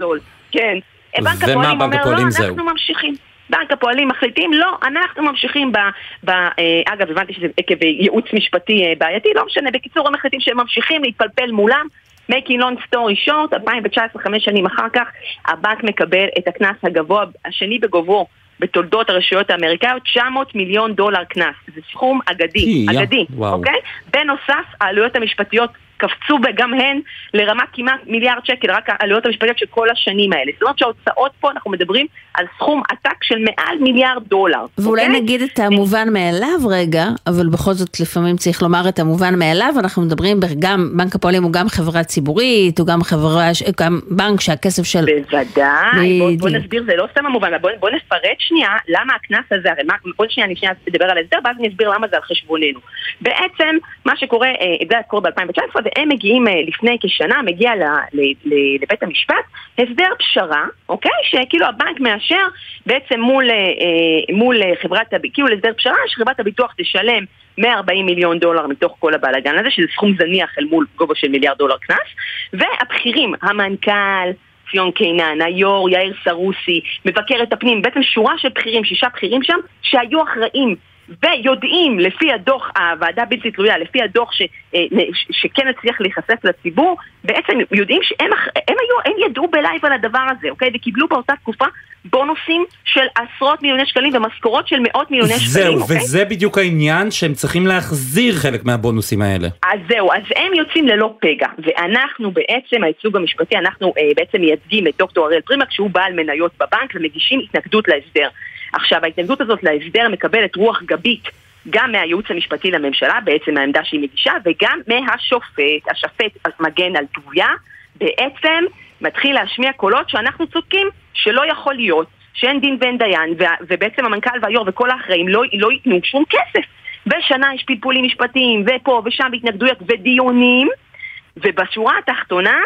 כן. בנק הפועלים אומר, לא, אנחנו ממשיכים. בנק הפועלים מחליטים, לא, אנחנו ממשיכים ב... ב אה, אגב, הבנתי שזה עקב ייעוץ משפטי אה, בעייתי, לא משנה, בקיצור הם מחליטים שהם ממשיכים להתפלפל מולם. making long story short, 2019, חמש שנים אחר כך, הבנק מקבל את הקנס הגבוה, השני בגובהו בתולדות הרשויות האמריקאיות, 900 מיליון דולר קנס. זה סכום אגדי, אגדי, אוקיי? בנוסף, העלויות המשפטיות קפצו גם הן לרמה כמעט מיליארד שקל, רק העלויות המשפטיות של כל השנים האלה. זאת אומרת שההוצאות פה, אנחנו מדברים על סכום עתק של מעל מיליארד דולר. ואולי אוקיי? נגיד את המובן מאליו רגע, אבל בכל זאת לפעמים צריך לומר את המובן מאליו, אנחנו מדברים גם, בנק הפועלים הוא גם חברה ציבורית, הוא גם חברה, גם בנק שהכסף של... בוודאי, בוא, בוא נסביר, זה לא סתם המובן, בוא, בוא נפרט שנייה למה הקנס הזה, הרי מה, בוא שנייה, אני שנייה אדבר על ההסדר, ואז אני אסביר למה זה על חשבוננו. בעצם, מה שקורה, אה, זה קורה ב-2019, והם מגיעים אה, לפני כשנה, מגיע ל, ל, ל, לבית המשפט, הסדר פשרה, אוקיי? שכאילו הבנק מאשר בעצם מול, אה, מול חברת, כאילו הסדר פשרה, שחברת הביטוח תשלם 140 מיליון דולר מתוך כל הבלאגן הזה, שזה סכום זניח אל מול גובה של מיליארד דולר קנס, והבכירים, המנכ"ל, ציון קינן, היו"ר, יאיר סרוסי, מבקרת הפנים, בעצם שורה של בכירים, שישה בכירים שם, שהיו אחראים ויודעים לפי הדוח, הוועדה בלתי תלויה, לפי הדוח ש, אה, שכן הצליח להיחשף לציבור, בעצם יודעים שהם הם היו, הם ידעו בלייב על הדבר הזה, אוקיי? וקיבלו באותה תקופה בונוסים של עשרות מיליוני שקלים ומשכורות של מאות מיליוני זהו, שקלים, זהו, אוקיי? וזה בדיוק העניין שהם צריכים להחזיר חלק מהבונוסים האלה. אז זהו, אז הם יוצאים ללא פגע, ואנחנו בעצם, הייצוג המשפטי, אנחנו אה, בעצם מייצגים את דוקטור אריאל פרימק, שהוא בעל מניות בבנק, ומגישים התנגדות להסדר. עכשיו, ההתנגדות הזאת להסדר מקבלת רוח גבית גם מהייעוץ המשפטי לממשלה, בעצם מהעמדה שהיא מגישה, וגם מהשופט, השופט מגן על תבויה, בעצם מתחיל להשמיע קולות שאנחנו צודקים שלא יכול להיות שאין דין ואין דיין, ובעצם המנכ"ל והיו"ר וכל האחראים לא, לא ייתנו שום כסף. ושנה יש פלפולים משפטיים, ופה ושם התנגדויות ודיונים, ובשורה התחתונה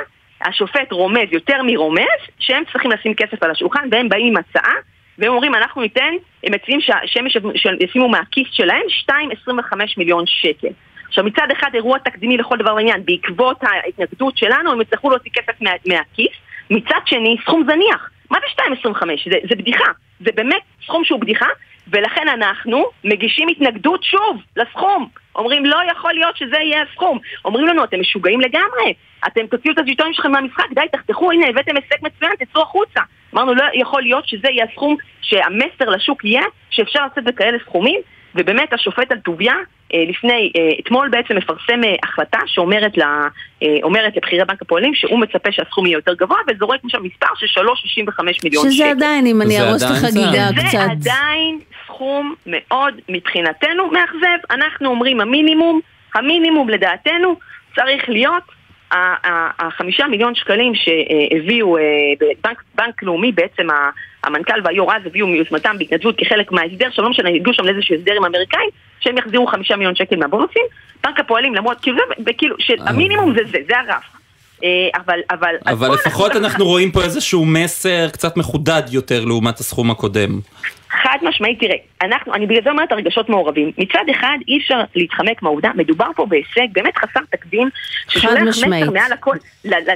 השופט רומז יותר מרומז שהם צריכים לשים כסף על השולחן והם באים עם הצעה והם אומרים אנחנו ניתן, הם מציעים שהם ישימו מהכיס שלהם 2.25 מיליון שקל. עכשיו מצד אחד אירוע תקדימי לכל דבר ועניין, בעקבות ההתנגדות שלנו הם יצטרכו להוציא כסף מה, מהכיס, מצד שני סכום זניח. מה זה 2.25? זה, זה בדיחה, זה באמת סכום שהוא בדיחה, ולכן אנחנו מגישים התנגדות שוב לסכום. אומרים לא יכול להיות שזה יהיה הסכום. אומרים לנו אתם משוגעים לגמרי, אתם תוציאו את הז'יטונים שלכם מהמשחק, די תחתכו, הנה הבאתם הישג מצוין, תצאו החוצה. אמרנו לא יכול להיות שזה יהיה הסכום שהמסר לשוק יהיה שאפשר לצאת בכאלה סכומים ובאמת השופט אלטוביה אה, לפני, אה, אתמול בעצם מפרסם אה, החלטה שאומרת לה, אומרת לבכירי בנק הפועלים שהוא מצפה שהסכום יהיה יותר גבוה וזורק משם מספר של 3.65 מיליון שקל. שזה עדיין, אם אני ארוס את החגיגה קצת. זה עדיין סכום מאוד מבחינתנו מאכזב. אנחנו אומרים המינימום, המינימום לדעתנו צריך להיות החמישה מיליון שקלים שהביאו בבנק בנק לאומי, בעצם המנכ"ל והיו"ר אז הביאו מיוזמתם בהתנדבות כחלק מההסדר, שלא משנה, הגיעו שם לאיזשהו הסדר עם האמריקאים, שהם יחזירו חמישה מיליון שקל מהבונוסים. בנק הפועלים, למרות, כאילו, כאילו, שהמינימום זה זה, זה הרף. אבל, אבל, אבל לפחות אנחנו רואים פה איזשהו מסר קצת מחודד יותר לעומת הסכום הקודם. חד משמעית, תראה, אנחנו, אני בגלל זה אומרת הרגשות מעורבים. מצד אחד, אי אפשר להתחמק מהעובדה, מדובר פה בהישג באמת חסר תקדים, ששולח מסר מעל הכל.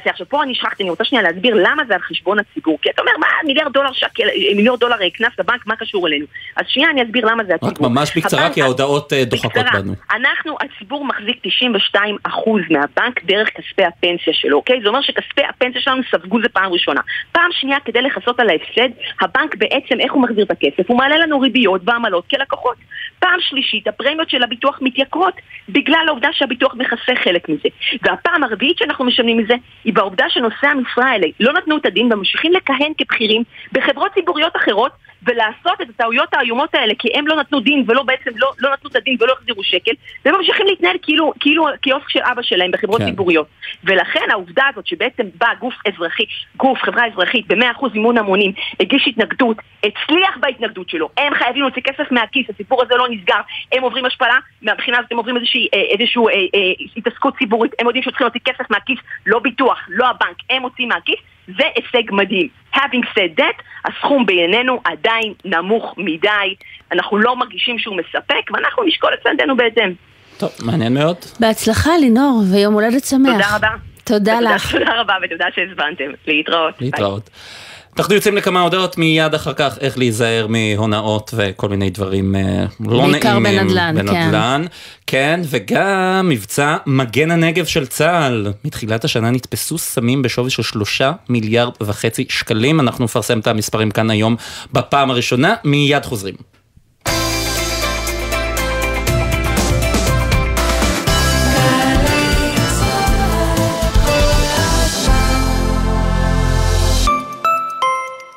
עכשיו פה אני שכחתי, אני רוצה שנייה להסביר למה זה על חשבון הציבור. כי אתה אומר, מה, מיליארד דולר שקל, מיליארד דולר קנס לבנק, מה קשור אלינו? אז שנייה אני אסביר למה זה הציבור. רק ממש בקצרה, כי ההודעות דוחקות בנו. אנחנו, הציבור מחזיק 92% מהבנק דרך כספי הפנסיה שלו, אוקיי? זה אומר שכספי הפנסיה שלנו ספגו זה פעם ראשונה. פעם שנייה, כדי לכסות על ההפסד, הבנק בעצם, איך הוא מחזיר את הכסף? הוא מעלה לנו ריביות ועמלות כלקוחות. פעם שלישית, הפרמיות של הביטוח מתייקרות בגלל העובדה שהביטוח מכסה חלק מזה. והפעם הרביעית שאנחנו משלמים מזה היא בעובדה שנושאי המשרה האלה לא נתנו את הדין וממשיכים לכהן כבכירים בחברות ציבוריות אחרות ולעשות את הטעויות האיומות האלה כי הם לא נתנו דין ולא בעצם לא, לא נתנו את הדין ולא החזירו שקל והם ממשיכים להתנהל כאילו, כאילו קיוסק של אבא שלהם בחברות כן. ציבוריות ולכן העובדה הזאת שבעצם בא גוף אזרחי, גוף, חברה אזרחית ב-100% מימון המונים הגיש התנגדות, הצליח בהתנגדות שלו הם חייבים להוציא כסף מהכיס, הסיפור הזה לא נסגר הם עוברים השפלה, מהבחינה הזאת הם עוברים איזושהי אה, איזושהי אה, אה, התעסקות ציבורית הם יודעים שצריכים להוציא כסף מהכיס, לא ביטוח, לא הבנק, הם מוציאים מהכיס זה הישג מדהים. Having said that, הסכום בעינינו עדיין נמוך מדי, אנחנו לא מרגישים שהוא מספק, ואנחנו נשקול את צעדינו בהתאם. טוב, מעניין מאוד. בהצלחה לינור, ויום הולדת שמח. תודה רבה. תודה לך. תודה רבה ותודה שהזמנתם. להתראות. להתראות. אנחנו יוצאים לכמה הודעות מיד אחר כך איך להיזהר מהונאות וכל מיני דברים לא נעימים. בנדל"ן, בנדל"ן, כן. כן, וגם מבצע מגן הנגב של צה"ל. מתחילת השנה נתפסו סמים בשווי של שלושה מיליארד וחצי שקלים. אנחנו נפרסם את המספרים כאן היום בפעם הראשונה. מיד חוזרים.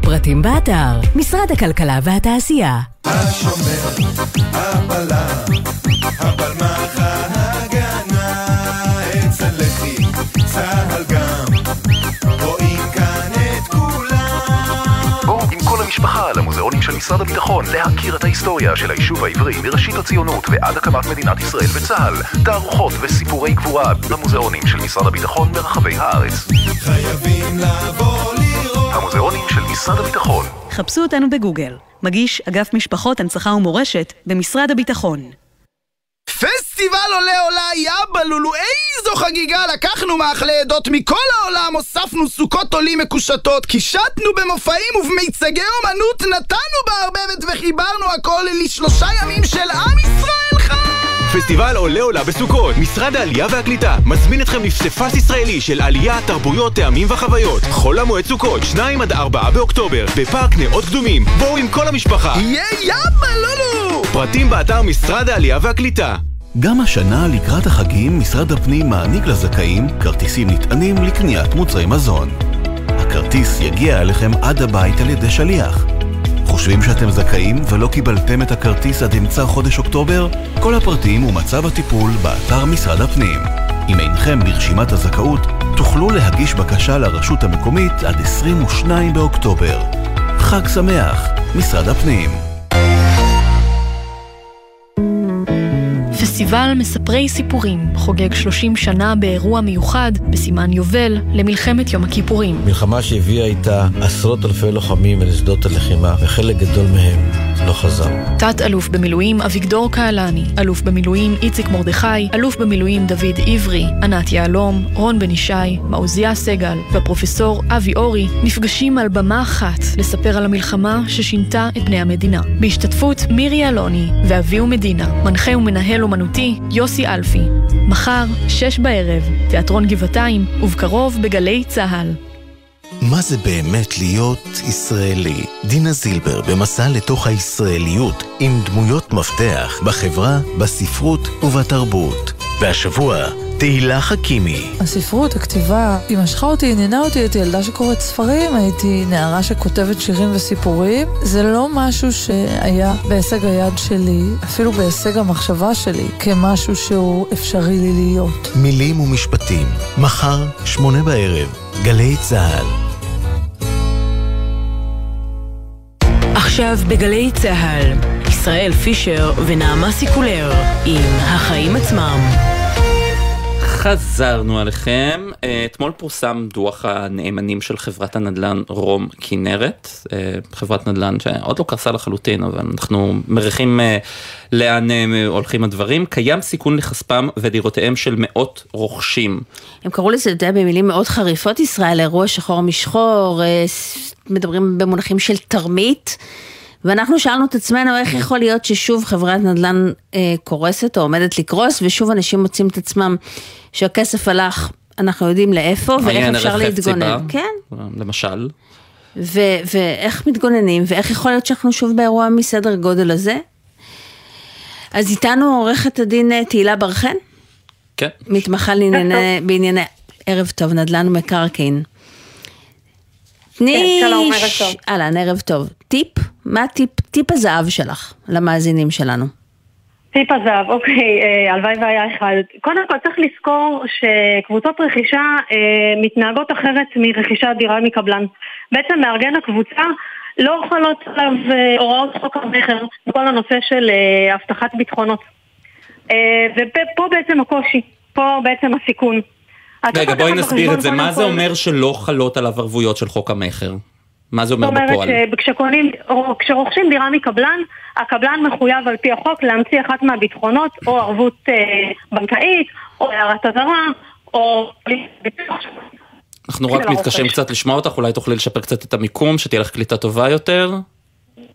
פרטים באתר, משרד הכלכלה והתעשייה. השומר, הבלם, הבלמח ההגנה, אצל לחי, צהל גם, רואים כאן את כולם. בואו עם כל המשפחה למוזיאונים של משרד הביטחון להכיר את ההיסטוריה של היישוב העברי מראשית הציונות ועד הקמת מדינת ישראל וצה"ל. תערוכות וסיפורי גבורה במוזיאונים של משרד הביטחון ברחבי הארץ. חייבים לבוא המוזיאונים של משרד הביטחון. חפשו אותנו בגוגל. מגיש אגף משפחות, הנצחה ומורשת במשרד הביטחון. פסטיבל עולה עולה יאבא לולו, איזו חגיגה! לקחנו מאכלי עדות מכל העולם, הוספנו סוכות עולים מקושטות, קישטנו במופעים ובמיצגי אומנות, נתנו בערבבת וחיברנו הכל לשלושה ימים של עם ישראל חי! פסטיבל עולה עולה בסוכות, משרד העלייה והקליטה מזמין אתכם לפסיפס ישראלי של עלייה, תרבויות, טעמים וחוויות. חול המועד סוכות, 2 עד 4 באוקטובר, בפארק נאות קדומים. בואו עם כל המשפחה. יהיה יאבא לולו! פרטים באתר משרד העלייה והקליטה. גם השנה לקראת החגים משרד הפנים מעניק לזכאים כרטיסים נטענים לקניית מוצרי מזון. הכרטיס יגיע אליכם עד הבית על ידי שליח. חושבים שאתם זכאים ולא קיבלתם את הכרטיס עד אמצע חודש אוקטובר? כל הפרטים ומצב הטיפול באתר משרד הפנים. אם אינכם ברשימת הזכאות, תוכלו להגיש בקשה לרשות המקומית עד 22 באוקטובר. חג שמח, משרד הפנים. פסטיבל מספרי סיפורים חוגג 30 שנה באירוע מיוחד בסימן יובל למלחמת יום הכיפורים. מלחמה שהביאה איתה עשרות אלפי לוחמים אל שדות הלחימה, וחלק גדול מהם לא חזר. תת-אלוף במילואים אביגדור קהלני, אלוף במילואים איציק מרדכי, אלוף במילואים דוד עברי, ענת יהלום, רון בן ישי, מעוזיה סגל והפרופסור אבי אורי נפגשים על במה אחת לספר על המלחמה ששינתה את בני המדינה. בהשתתפות מירי אלוני ואביהו מדינה, מנחה ומנהל אומנותי יוסי אלפי. מחר, שש בערב, תיאטרון גבעתיים, ובקרוב בגלי צה"ל. מה זה באמת להיות ישראלי? דינה זילבר במסע לתוך הישראליות עם דמויות מפתח בחברה, בספרות ובתרבות. והשבוע, תהילה חכימי. הספרות, הכתיבה, היא משכה אותי, עניינה אותי, הייתי ילדה שקוראת ספרים, הייתי נערה שכותבת שירים וסיפורים. זה לא משהו שהיה בהישג היד שלי, אפילו בהישג המחשבה שלי, כמשהו שהוא אפשרי לי להיות. מילים ומשפטים, מחר, שמונה בערב, גלי צה"ל. עכשיו בגלי צה"ל, ישראל פישר ונעמה סיקולר עם החיים עצמם. חזרנו עליכם, אה, אתמול פורסם דוח הנאמנים של חברת הנדל"ן רום כנרת, אה, חברת נדל"ן שעוד לא קרסה לחלוטין, אבל אנחנו מריחים אה, לאן הולכים הדברים, קיים סיכון לכספם ודירותיהם של מאות רוכשים. הם קראו לזה, אתה יודע, במילים מאוד חריפות, ישראל, אירוע שחור משחור, מדברים במונחים של תרמית. ואנחנו שאלנו את עצמנו איך יכול להיות ששוב חברת נדל"ן אה, קורסת או עומדת לקרוס ושוב אנשים מוצאים את עצמם שהכסף הלך, אנחנו יודעים לאיפה ואיך אפשר להתגונן. כן. למשל. ו- ואיך מתגוננים ואיך יכול להיות שאנחנו שוב באירוע מסדר גודל הזה. אז איתנו עורכת הדין תהילה בר חן. כן. מתמחה לענייני, בענייני ערב טוב, נדל"ן ומקרקעין. תני... כן, שלום, ערב טוב. אהלן, ערב טוב. טיפ? מה טיפ, טיפ הזהב שלך למאזינים שלנו? טיפ הזהב, אוקיי, אה, הלוואי והיה אחד. קודם כל צריך לזכור שקבוצות רכישה אה, מתנהגות אחרת מרכישת דירה מקבלן. בעצם מארגן הקבוצה לא חלות עליו אה, הוראות חוק המכר בכל הנושא של אה, הבטחת ביטחונות. אה, ופה בעצם הקושי, פה בעצם הסיכון. רגע, בואי נסביר את זה. מה זה אומר שלא חלות עליו ערבויות של חוק המכר? מה זה אומר בפועל? זאת אומרת שכשרוכשים דירה מקבלן, הקבלן מחויב על פי החוק להמציא אחת מהביטחונות, או ערבות אה, בנקאית, או הערת אזהרה, או... אנחנו רק מתקשים. קצת לשמוע אותך, אולי תוכלי לשפר קצת את המיקום, שתהיה לך קליטה טובה יותר.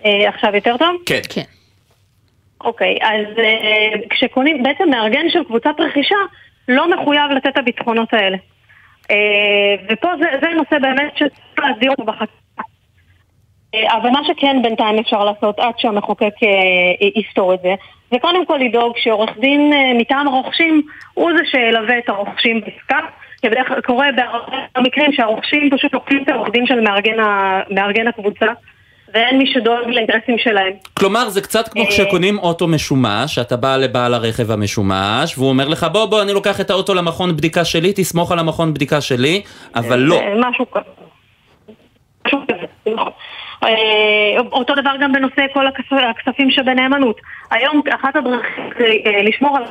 אה, עכשיו יותר טוב? כן. כן. אוקיי, אז אה, כשקונים, בעצם מארגן של קבוצת רכישה לא מחויב לתת את הביטחונות האלה. אה, ופה זה, זה נושא באמת שצריך להסדיר אותו בחקיקה. אה, אבל מה שכן בינתיים אפשר לעשות עד שהמחוקק אה, יסתור את זה, זה קודם כל לדאוג שעורך דין מטעם הרוכשים הוא זה שילווה את הרוכשים בעסקה. כי בדרך כלל קורה בהרבה מקרים שהרוכשים פשוט לוקחים את העורך דין של מארגן, מארגן הקבוצה ואין מי שדואג לאינטרסים שלהם. כלומר, זה קצת כמו אה, כשקונים אוטו משומש, שאתה בא לבעל הרכב המשומש, והוא אומר לך, בוא, בוא, אני לוקח את האוטו למכון בדיקה שלי, תסמוך על המכון בדיקה שלי, אבל לא. אה, משהו כזה. נכון. אה, אותו דבר גם בנושא כל הכס- הכספים שבנאמנות. היום אחת הדרכים זה לשמור על...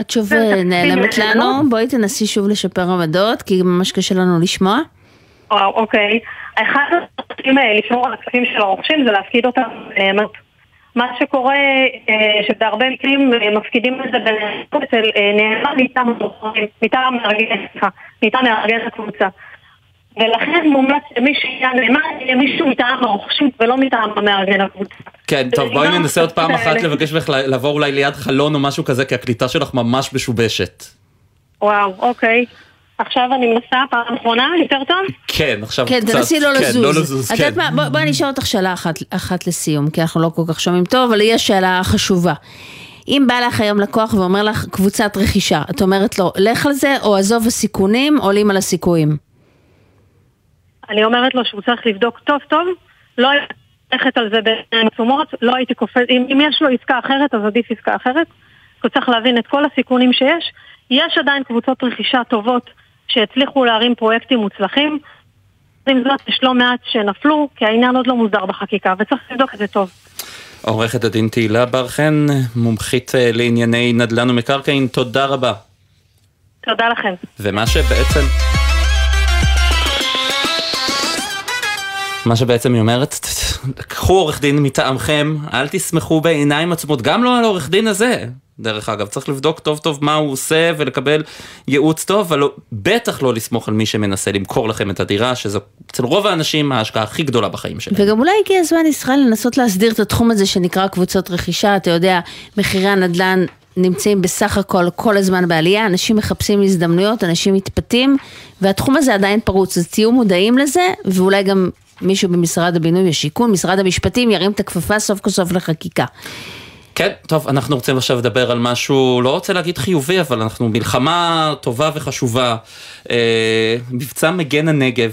את שוב זה תקציב נעלמת. לנו, בואי תנסי שוב לשפר עמדות, כי ממש קשה לנו לשמוע. אוקיי. אחד הדרכים אה, לשמור על הכספים של הרוכשים זה להפקיד אותם בנאמנות. מה שקורה, אה, שבהרבה מקרים אה, מפקידים את זה בנאמנות אצל נאמן מטעם הבוחרים, מטעם מארגן, סליחה, מטעם מארגן הקבוצה. ולכן מומלץ שמי שיהיה נאמן יהיה מישהו מטעם הרוכשים ולא מטעם המארגן הקבוצה. כן, טוב, בואי למנוע ננסה עוד פעם אחת. לבקש ממך לעבור אולי ליד חלון או משהו כזה, כי הקליטה שלך ממש משובשת. וואו, אוקיי. עכשיו אני מנסה פעם אחרונה, יותר טוב? כן, עכשיו כן, קצת... תנסי לא כן, לזוז. לא לזוז, את כן. יודעת מה, בוא- בואי אני אשאל אותך שאלה אחת, אחת לסיום, כי אנחנו לא כל כך שומעים טוב, אבל היא השאלה החשובה. אם בא לך היום לקוח ואומר לך קבוצת רכישה, את אומרת לו, לך על זה, או עזוב הסיכונים, עולים על הסיכויים. אני אומרת לו שהוא צריך לבדוק טוב טוב, לא ללכת על זה בעיניים עצומות, לא הייתי קופץ, אם, אם יש לו עסקה אחרת אז עדיף עסקה אחרת, הוא צריך להבין את כל הסיכונים שיש. יש עדיין קבוצות רכישה טובות שהצליחו להרים פרויקטים מוצלחים, עם זאת יש לא מעט שנפלו, כי העניין עוד לא מוסדר בחקיקה, וצריך לבדוק את זה טוב. עורכת הדין תהילה בר חן, מומחית אה, לענייני נדל"ן ומקרקעין, תודה רבה. תודה לכם. ומה שבעצם... מה שבעצם היא אומרת, קחו עורך דין מטעמכם, אל תסמכו בעיניים עצמות, גם לא על העורך דין הזה. דרך אגב, צריך לבדוק טוב טוב מה הוא עושה ולקבל ייעוץ טוב, אבל לא- בטח לא לסמוך על מי שמנסה למכור לכם את הדירה, שזו אצל רוב האנשים ההשקעה הכי גדולה בחיים שלהם. וגם אולי הגיע הזמן ישראל לנסות להסדיר את התחום הזה שנקרא קבוצות רכישה, אתה יודע, מחירי הנדל"ן נמצאים בסך הכל כל הזמן בעלייה, אנשים מחפשים הזדמנויות, אנשים מתפתים, והתחום הזה עדיין פרוץ, אז תהיו מודעים לזה, ואולי גם מישהו במשרד הבינוי והשיכון, משרד המשפטים, ירים את הכפפה סוף כל סוף לחקיקה. כן, טוב, אנחנו רוצים עכשיו לדבר על משהו, לא רוצה להגיד חיובי, אבל אנחנו מלחמה טובה וחשובה. אה, מבצע מגן הנגב.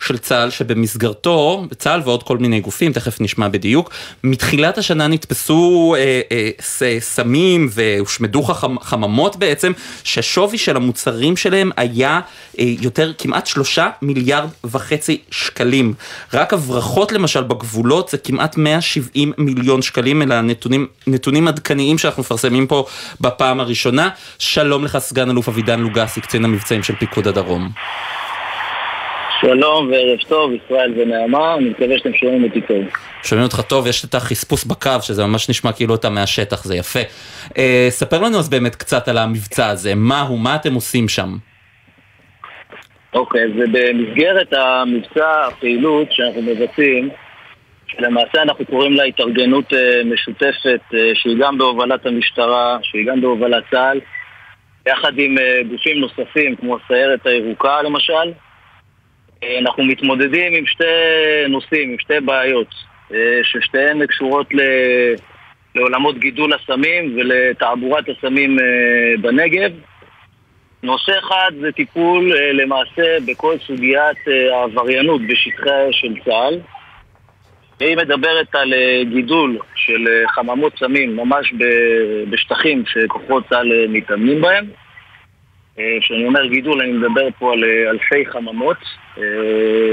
של צה"ל שבמסגרתו, צה"ל ועוד כל מיני גופים, תכף נשמע בדיוק, מתחילת השנה נתפסו אה, אה, סמים והושמדו חמ, חממות בעצם, שהשווי של המוצרים שלהם היה אה, יותר, כמעט שלושה מיליארד וחצי שקלים. רק הברחות למשל בגבולות זה כמעט 170 מיליון שקלים, אלה הנתונים נתונים עדכניים שאנחנו מפרסמים פה בפעם הראשונה. שלום לך סגן אלוף אבידן לוגסי, קצין המבצעים של פיקוד הדרום. שלום וערב טוב, ישראל ונעמה, אני מקווה שאתם שומעים אותי טוב. שומעים אותך טוב, יש את החספוס בקו, שזה ממש נשמע כאילו אתה מהשטח, זה יפה. אה, ספר לנו אז באמת קצת על המבצע הזה, מה הוא, מה אתם עושים שם? אוקיי, ובמסגרת המבצע, הפעילות שאנחנו מבצעים, שלמעשה אנחנו קוראים לה התארגנות אה, משותפת, אה, שהיא גם בהובלת המשטרה, שהיא גם בהובלת צה"ל, יחד עם אה, גופים נוספים כמו הסיירת הירוקה למשל. אה, אנחנו מתמודדים עם שתי נושאים, עם שתי בעיות, אה, ששתיהן קשורות ל... לעולמות גידול הסמים ולתעבורת הסמים אה, בנגב. נושא אחד זה טיפול למעשה בכל סוגיית העבריינות בשטחי של צה"ל. והיא מדברת על גידול של חממות סמים ממש בשטחים שכוחות צה"ל מתאמנים בהם. אה, כשאני אומר גידול, אני מדבר פה על אה, אלפי חממות, אה,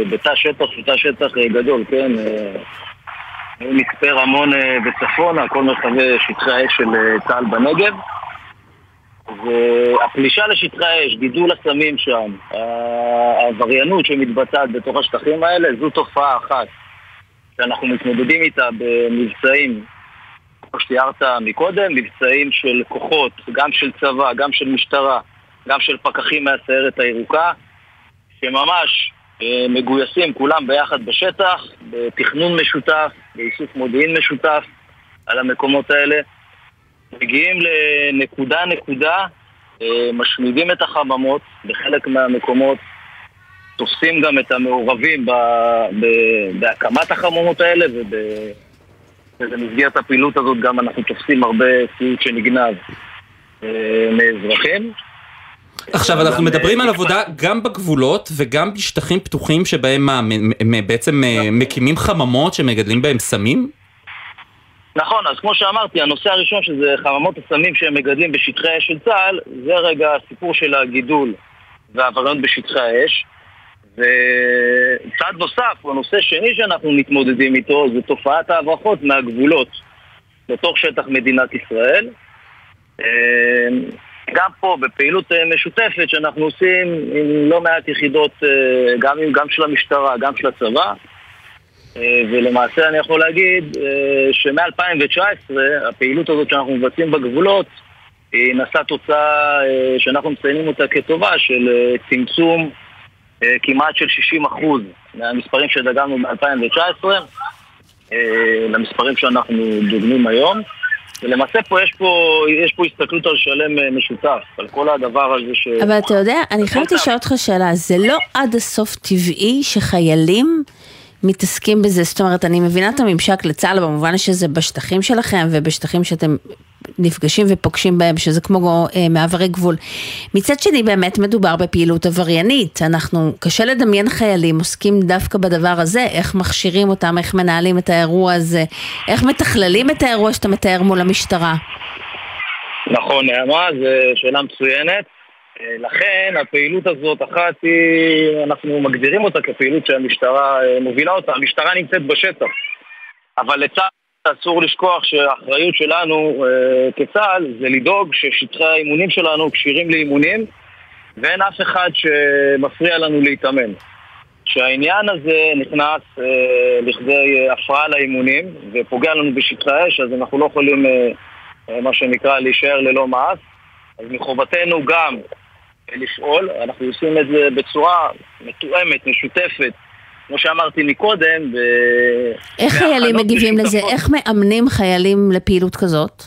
בתא שטח שהוא תא שטח גדול, כן? אה, מצפה רמון וצפונה, כל מרחבי שטחי האש של צה"ל בנגב. והפלישה לשטחי האש, גידול הסמים שם, העבריינות שמתבצעת בתוך השטחים האלה, זו תופעה אחת שאנחנו מתמודדים איתה במבצעים, כמו שתיארת מקודם, מבצעים של כוחות, גם של צבא, גם של משטרה, גם של פקחים מהסיירת הירוקה, שממש אה, מגויסים כולם ביחד בשטח, בתכנון משותף, באיסוף מודיעין משותף על המקומות האלה. מגיעים לנקודה-נקודה, אה, משמידים את החממות בחלק מהמקומות, תופסים גם את המעורבים ב, ב, בהקמת החממות האלה ובמסגרת הפעילות הזאת גם אנחנו תופסים הרבה ציוד שנגנב אה, מאזרחים. עכשיו אנחנו מדברים על עבודה גם בגבולות וגם בשטחים פתוחים שבהם מה, בעצם אה, מקימים חממות שמגדלים בהם סמים? נכון, אז כמו שאמרתי, הנושא הראשון שזה חממות הסמים שהם מגדלים בשטחי האש של צה"ל, זה רגע הסיפור של הגידול והעבריינות בשטחי האש. וצעד נוסף, או נושא שני שאנחנו מתמודדים איתו, זה תופעת ההברחות מהגבולות לתוך שטח מדינת ישראל. גם פה, בפעילות אה, משותפת שאנחנו עושים עם לא מעט יחידות, אה, גם, עם- גם של המשטרה, גם של הצבא, אה, ולמעשה אני יכול להגיד אה, שמ-2019 הפעילות הזאת שאנחנו מבצעים בגבולות היא נשאה תוצאה אה, שאנחנו מציינים אותה כטובה של צמצום כמעט של 60% מהמספרים שדגמנו ב-2019 אה, למספרים שאנחנו דוגמים היום. ולמעשה פה יש פה, יש פה הסתכלות על שלם אה, משותף, על כל הדבר הזה ש... אבל אתה יודע, אני חייבת לשאול אותך שאלה, זה לא עד הסוף טבעי שחיילים מתעסקים בזה? זאת אומרת, אני מבינה את הממשק לצה"ל במובן שזה בשטחים שלכם ובשטחים שאתם נפגשים ופוגשים בהם, שזה כמו אה, מעברי גבול. מצד שני, באמת מדובר בפעילות עבריינית. אנחנו, קשה לדמיין חיילים עוסקים דווקא בדבר הזה, איך מכשירים אותם, איך מנהלים את האירוע הזה, איך מתכללים את האירוע שאתה מתאר מול המשטרה. נכון, נעמה, זו שאלה מצוינת. אה, לכן הפעילות הזאת, אחת היא, אנחנו מגדירים אותה כפעילות שהמשטרה אה, מובילה אותה. המשטרה נמצאת בשטח. אבל לצה"ל אסור לשכוח שהאחריות שלנו אה, כצה"ל זה לדאוג ששטחי האימונים שלנו כשירים לאימונים ואין אף אחד שמפריע לנו להתאמן. כשהעניין הזה נכנס לכדי הפרעה לאימונים ופוגע לנו בשטחי האש, אז אנחנו לא יכולים, מה שנקרא, להישאר ללא מעש. אז מחובתנו גם לפעול, אנחנו עושים את זה בצורה מתואמת, משותפת, כמו שאמרתי מקודם. ב... איך חיילים מגיבים לזה? משותפות. איך מאמנים חיילים לפעילות כזאת?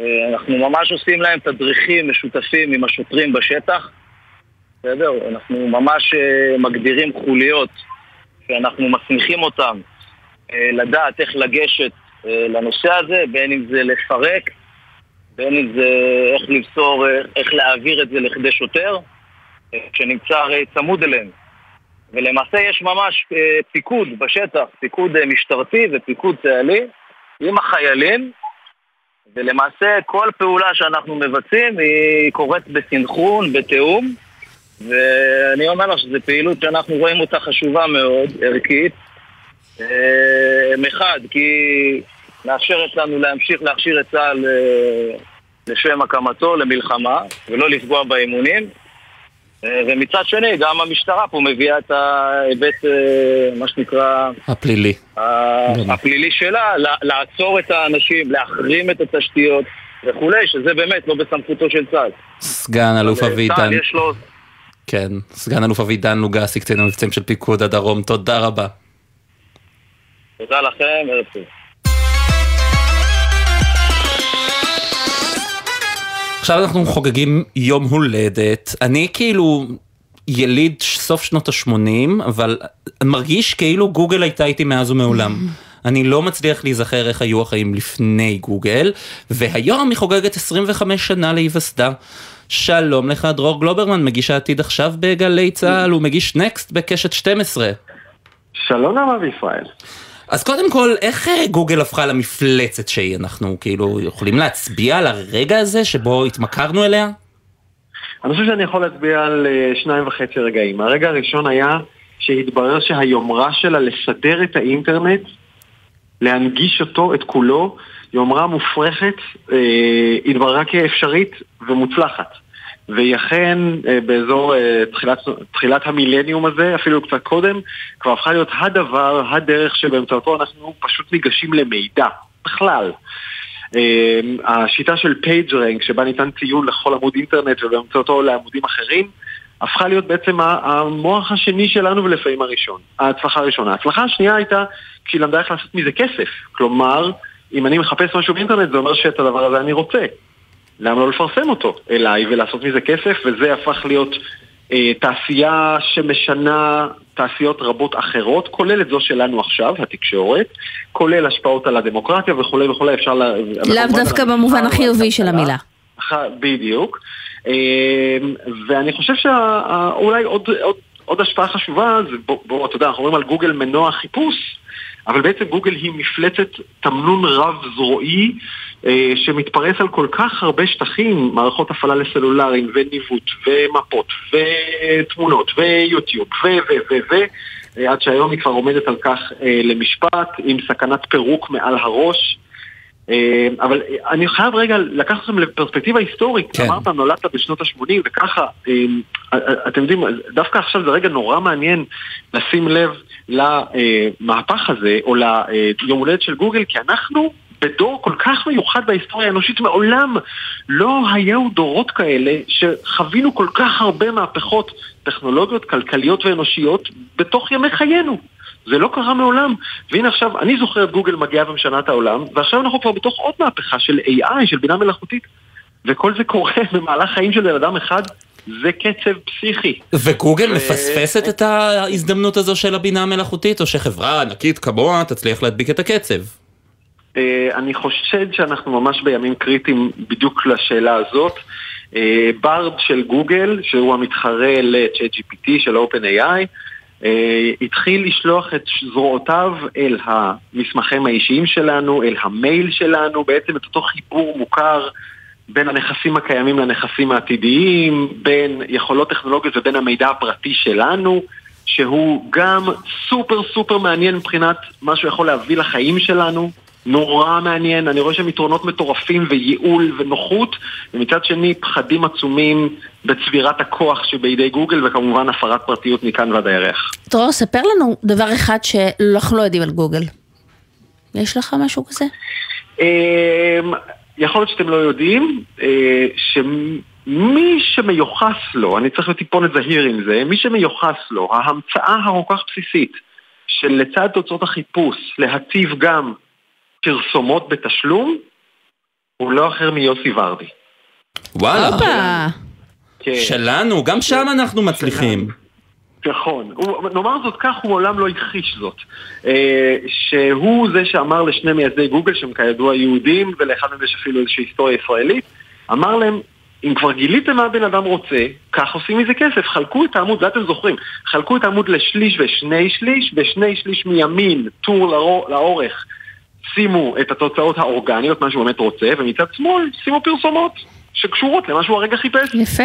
אה, אנחנו ממש עושים להם תדריכים משותפים עם השוטרים בשטח. בסדר? אנחנו ממש אה, מגדירים חוליות שאנחנו מסמיכים אותם אה, לדעת איך לגשת לנושא הזה, בין אם זה לפרק, בין אם זה איך למסור, איך להעביר את זה לכדי שוטר, אה, שנמצא הרי צמוד אליהם. ולמעשה יש ממש אה, פיקוד בשטח, פיקוד אה, משטרתי ופיקוד צה"לי עם החיילים, ולמעשה כל פעולה שאנחנו מבצעים היא קורית בסנכרון, בתיאום, ואני אומר לך שזו פעילות שאנחנו רואים אותה חשובה מאוד, ערכית. מחד, כי מאפשרת לנו להמשיך להכשיר את צה"ל אה, לשם הקמתו, למלחמה, ולא לפגוע באימונים. אה, ומצד שני, גם המשטרה פה מביאה את ההיבט, אה, מה שנקרא, הפלילי. ה- הפלילי שלה, לעצור את האנשים, להחרים את התשתיות וכולי, שזה באמת לא בסמכותו של צה"ל. סגן אלוף אבל אבי צה"ל יש לו... כן, סגן אלוף אבי דן לוגסי, קצין המבצעים של פיקוד הדרום, תודה רבה. תודה לכם, ערב טוב. עכשיו אנחנו חוגגים יום הולדת, אני כאילו יליד סוף שנות ה-80, אבל מרגיש כאילו גוגל הייתה איתי מאז ומעולם. אני לא מצליח להיזכר איך היו החיים לפני גוגל, והיום היא חוגגת 25 שנה להיווסדה. שלום לך, דרור גלוברמן, מגיש העתיד עכשיו בגלי צה"ל, הוא מגיש נקסט בקשת 12. שלום נעמה וישראל. אז קודם כל, איך אה, גוגל הפכה למפלצת שהיא? אנחנו כאילו יכולים להצביע על הרגע הזה שבו התמכרנו אליה? אני חושב שאני יכול להצביע על אה, שניים וחצי רגעים. הרגע הראשון היה שהתברר שהיומרה שלה לסדר את האינטרנט, להנגיש אותו, את כולו, יומרה מופרכת, אה, התבררה כאפשרית ומוצלחת. והיא אכן אה, באזור אה, תחילת, תחילת המילניום הזה, אפילו קצת קודם, כבר הפכה להיות הדבר, הדרך שבאמצעותו אנחנו פשוט ניגשים למידע, בכלל. אה, השיטה של PageRank, שבה ניתן ציון לכל עמוד אינטרנט ובאמצעותו לעמודים אחרים, הפכה להיות בעצם המוח השני שלנו ולפעמים הראשון, ההצלחה הראשונה. ההצלחה השנייה הייתה כשהיא למדה איך לעשות מזה כסף. כלומר, אם אני מחפש משהו באינטרנט זה אומר שאת הדבר הזה אני רוצה. למה לא לפרסם אותו אליי ולעשות מזה כסף, וזה הפך להיות אה, תעשייה שמשנה תעשיות רבות אחרות, כולל את זו שלנו עכשיו, התקשורת, כולל השפעות על הדמוקרטיה וכולי וכולי, אפשר... לה- לאו דווקא במובן החיובי של. המילה. בדיוק. אה, ואני חושב שאולי עוד, עוד, עוד השפעה חשובה, זה בוא, בוא, אתה יודע, אנחנו אומרים על גוגל מנוע חיפוש, אבל בעצם גוגל היא מפלצת תמנון רב-זרועי אה, שמתפרס על כל כך הרבה שטחים, מערכות הפעלה לסלולריים וניווט ומפות ותמונות ויוטיוב ו... ו... ו... ו... אה, עד שהיום היא כבר עומדת על כך אה, למשפט עם סכנת פירוק מעל הראש. אה, אבל אה, אני חייב רגע לקחת אתכם לפרספקטיבה היסטורית. כן. אמרת, נולדת בשנות ה-80 וככה, אה, אה, אתם יודעים, דווקא עכשיו זה רגע נורא מעניין לשים לב למהפך הזה, או ליום הולדת של גוגל, כי אנחנו בדור כל כך מיוחד בהיסטוריה האנושית, מעולם לא היו דורות כאלה שחווינו כל כך הרבה מהפכות טכנולוגיות, כלכליות ואנושיות בתוך ימי חיינו. זה לא קרה מעולם. והנה עכשיו, אני זוכר את גוגל מגיעה ומשנה את העולם, ועכשיו אנחנו כבר בתוך עוד מהפכה של AI, של בינה מלאכותית, וכל זה קורה במהלך חיים של בן אדם אחד. זה קצב פסיכי. וגוגל מפספסת את ההזדמנות הזו של הבינה המלאכותית, או שחברה ענקית כמוה תצליח להדביק את הקצב? אה, אני חושד שאנחנו ממש בימים קריטיים בדיוק לשאלה הזאת. אה, ברד של גוגל, שהוא המתחרה ל-ChatGPT של OpenAI, אה, התחיל לשלוח את זרועותיו אל המסמכים האישיים שלנו, אל המייל שלנו, בעצם את אותו חיבור מוכר בין הנכסים הקיימים לנכסים העתידיים, בין יכולות טכנולוגיות ובין המידע הפרטי שלנו, שהוא גם סופר סופר מעניין מבחינת מה שהוא יכול להביא לחיים שלנו. נורא מעניין, אני רואה שם יתרונות מטורפים וייעול ונוחות, ומצד שני פחדים עצומים בצבירת הכוח שבידי גוגל, וכמובן הפרת פרטיות מכאן ועד הירח. דרור, ספר לנו דבר אחד שאנחנו לא יודעים על גוגל. יש לך משהו כזה? אמ, יכול להיות שאתם לא יודעים, אה, שמי שמיוחס לו, אני צריך להיות טיפונת זהיר עם זה, מי שמיוחס לו, ההמצאה הכל כך בסיסית, שלצד תוצאות החיפוש להציב גם פרסומות בתשלום, הוא לא אחר מיוסי ורדי. וואלה. כן. שלנו, גם שם אנחנו מצליחים. נכון. הוא- נאמר זאת כך, הוא מעולם לא הכחיש זאת. אה, שהוא זה שאמר לשני מייסדי גוגל, שהם כידוע יהודים, ולאחד מהם יש אפילו איזושהי היסטוריה ישראלית, אמר להם, אם כבר גיליתם מה הבן אדם רוצה, כך עושים מזה כסף. חלקו את העמוד, זה אתם זוכרים, חלקו את העמוד לשליש ושני שליש, בשני שליש מימין, טור לאור- לאורך, שימו את התוצאות האורגניות, מה שהוא באמת רוצה, ומצד שמאל שימו פרסומות שקשורות למה שהוא הרגע חיפש. יפה.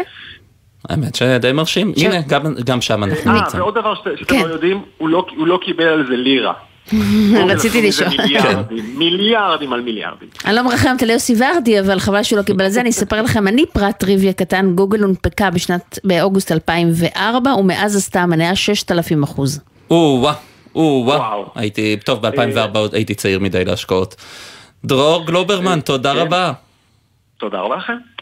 האמת שדי מרשים. הנה, גם- גם שם אנחנו אה, נמצאים. ועוד דבר שאת- שאתם לא יודעים, הוא לא- הוא לא קיבל על זה לירה. רציתי לשאול. מיליארדים, מיליארדים על מיליארדים. אני לא מרחמת על יוסי ורדי, אבל חבל שהוא לא קיבל את זה. אני אספר לכם, אני פרט טריוויה קטן, גוגל הונפקה בשנת, באוגוסט 2004, ומאז עשתה המניה 6,000 אחוז. או-אה, או-אה. הייתי, טוב, ב-2004 עוד הייתי צעיר מדי להשקעות. דרור גלוברמן, תודה כן. רבה. תודה רבה לכם.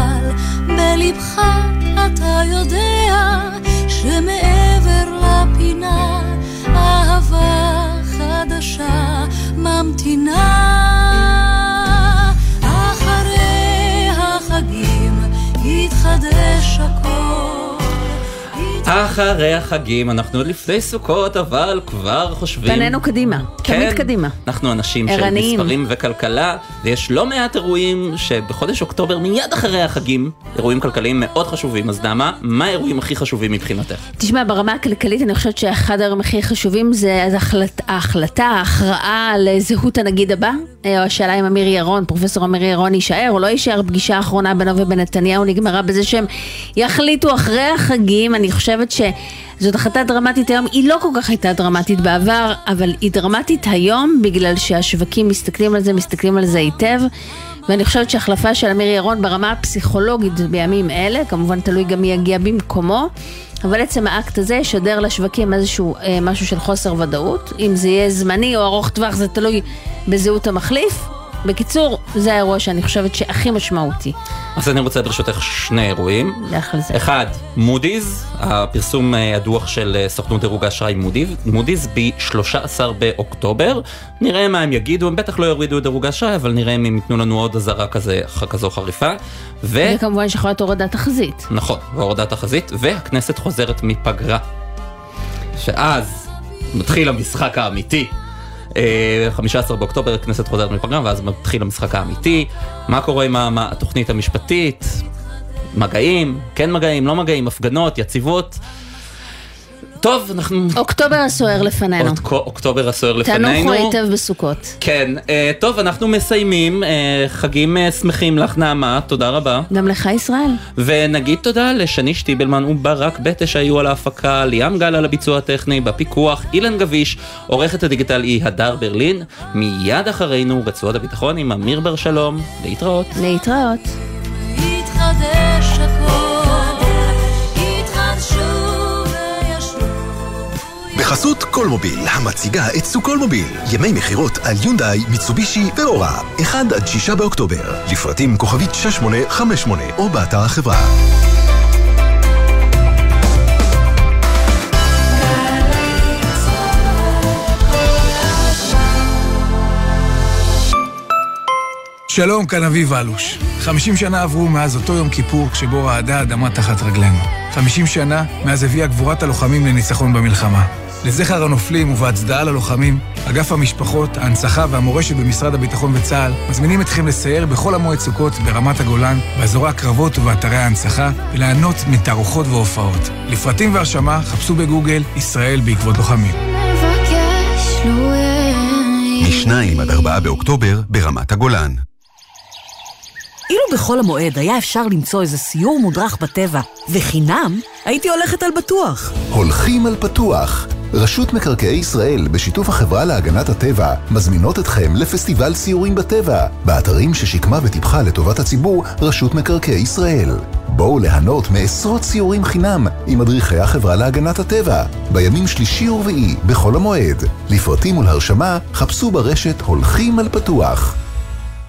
אבל בלבך אתה יודע שמעבר לפינה אהבה חדשה ממתינה. אחרי החגים אנחנו עוד לפני סוכות, אבל כבר חושבים... פנינו קדימה, תמיד כן, קדימה. אנחנו אנשים של ערניים. מספרים וכלכלה, ויש לא מעט אירועים שבחודש אוקטובר, מיד אחרי החגים, אירועים כלכליים מאוד חשובים. אז נעמה, מה האירועים הכי חשובים מבחינתך? תשמע, ברמה הכלכלית אני חושבת שאחד הדברים הכי חשובים זה אז ההחלט, ההחלטה, ההכרעה על זהות הנגיד הבא. אה, או השאלה אם אמיר ירון, פרופסור אמיר ירון יישאר או לא יישאר. פגישה האחרונה בינו ובין נתניהו נגמרה בזה שהם יחליטו אחרי החגים. אני חושבת שזאת החלטה דרמטית היום. היא לא כל כך הייתה דרמטית בעבר, אבל היא דרמטית היום בגלל שהשווקים מסתכלים על זה, מסתכלים על זה היטב. ואני חושבת שהחלפה של אמיר ירון ברמה הפסיכולוגית בימים אלה, כמובן תלוי גם מי יגיע במקומו, אבל עצם האקט הזה ישדר לשווקים איזשהו אה, משהו של חוסר ודאות. אם זה יהיה זמני או ארוך טווח זה תלוי בזהות המחליף. בקיצור, זה האירוע שאני חושבת שהכי משמעותי. אז אני רוצה ברשותך שני אירועים. לך על זה. אחד, מודי'ס, הפרסום אה, הדוח של אה, סוכנות דירוג האשראי מודי'ס, מודי'ס ב-13 באוקטובר. נראה מה הם יגידו, הם בטח לא יורידו את דירוג האשראי, אבל נראה אם הם ייתנו לנו עוד אזהרה כזה, כזו חריפה. ו... וכמובן שיכולה להיות הורדת תחזית. נכון, והורדת תחזית, והכנסת חוזרת מפגרה. שאז מתחיל המשחק האמיתי. אה, 15 באוקטובר הכנסת חוזרת מפגרה, ואז מתחיל המשחק האמיתי. מה קורה עם התוכנית המשפטית? מגעים, כן מגעים, לא מגעים, הפגנות, יציבות. טוב, אנחנו... אוקטובר הסוער לפנינו. אוק- אוקטובר הסוער לפנינו. תנוחו היטב בסוכות. כן, אה, טוב, אנחנו מסיימים. אה, חגים אה, שמחים לך, נעמה, תודה רבה. גם לך ישראל. ונגיד תודה לשני שטיבלמן וברק בטה שהיו על ההפקה, ליאם גל על הביצוע הטכני, בפיקוח, אילן גביש, עורכת הדיגיטל היא הדר ברלין. מיד אחרינו רצועות הביטחון עם אמיר בר שלום. להתראות. להתראות. יתחדש הכל, בחסות קולמוביל, המציגה את סוכולמוביל. ימי מכירות על יונדאי, מיצובישי ואורה. 1 עד 6 באוקטובר. לפרטים כוכבית 6858 או באתר החברה. שלום, כאן אביב אלוש. 50 שנה עברו מאז אותו יום כיפור כשבו רעדה האדמה תחת רגלינו. 50 שנה מאז הביאה גבורת הלוחמים לניצחון במלחמה. לזכר הנופלים ובהצדעה ללוחמים, אגף המשפחות, ההנצחה והמורשת במשרד הביטחון וצה"ל מזמינים אתכם לסייר בכל המועד סוכות ברמת הגולן, באזורי הקרבות ובאתרי ההנצחה, וליהנות מתערוכות והופעות. לפרטים והרשמה חפשו בגוגל ישראל בעקבות לוחמים. מ-2 עד 4 באוקטובר ברמת הגולן. אילו בחול המועד היה אפשר למצוא איזה סיור מודרך בטבע, וחינם, הייתי הולכת על בטוח. הולכים על פתוח. רשות מקרקעי ישראל, בשיתוף החברה להגנת הטבע, מזמינות אתכם לפסטיבל סיורים בטבע, באתרים ששיקמה וטיפחה לטובת הציבור רשות מקרקעי ישראל. בואו ליהנות מעשרות סיורים חינם עם מדריכי החברה להגנת הטבע, בימים שלישי ורביעי, בחול המועד. לפרטים ולהרשמה, חפשו ברשת הולכים על פתוח.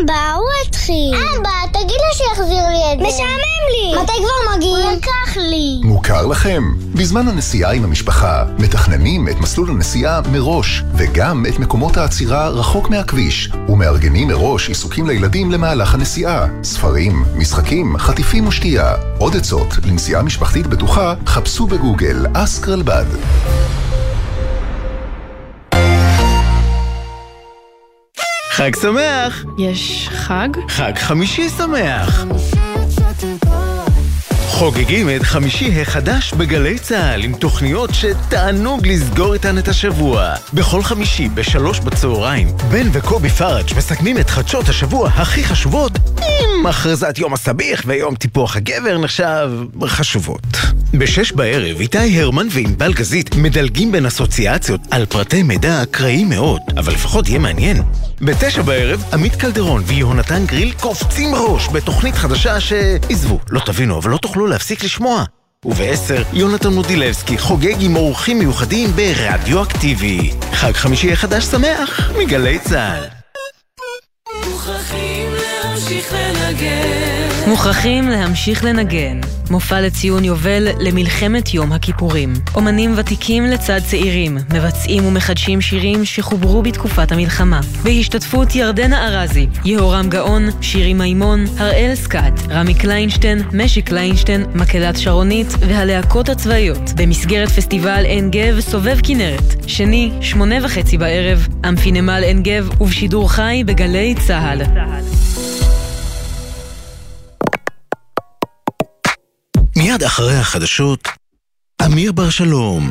אמבה, הוא התחיל. אמבה, תגיד לו שיחזיר לי את זה. משעמם לי. מתי כבר מגיעים? הוא לקח לי. מוכר לכם? בזמן הנסיעה עם המשפחה, מתכננים את מסלול הנסיעה מראש, וגם את מקומות העצירה רחוק מהכביש, ומארגנים מראש עיסוקים לילדים למהלך הנסיעה. ספרים, משחקים, חטיפים ושתייה. עוד עצות לנסיעה משפחתית בטוחה, חפשו בגוגל אסק רלב"ד. חג שמח! יש חג? חג חמישי שמח! חוגגים את חמישי החדש בגלי צה"ל עם תוכניות שתענוג לסגור איתן את השבוע. בכל חמישי בשלוש בצהריים, בן וקובי פראג' מסכמים את חדשות השבוע הכי חשובות עם הכרזת יום הסביח ויום טיפוח הגבר נחשב חשובות. בשש בערב איתי הרמן וענבל גזית מדלגים בין אסוציאציות על פרטי מידע אקראי מאוד, אבל לפחות יהיה מעניין. בתשע בערב עמית קלדרון ויהונתן גריל קופצים ראש בתוכנית חדשה ש... עזבו, לא תבינו, אבל לא תוכלו להפסיק לשמוע. וב-10 יונתן מודילבסקי חוגג עם אורחים מיוחדים ברדיואקטיבי. חג חמישי החדש שמח מגלי צה"ל. מוכרחים להמשיך לנגן. מוכרחים להמשיך לנגן. מופע לציון יובל למלחמת יום הכיפורים. אומנים ותיקים לצד צעירים, מבצעים ומחדשים שירים שחוברו בתקופת המלחמה. בהשתתפות ירדנה ארזי, יהורם גאון, שירי מימון, הראל סקאט, רמי קליינשטיין, משי קליינשטיין, מקהלת שרונית והלהקות הצבאיות. במסגרת פסטיבל עין גב סובב כנרת. שני, שמונה וחצי בערב, אמפי נמל עין גב ובשידור חי בגלי צה"ל. מיד אחרי החדשות, אמיר בר שלום.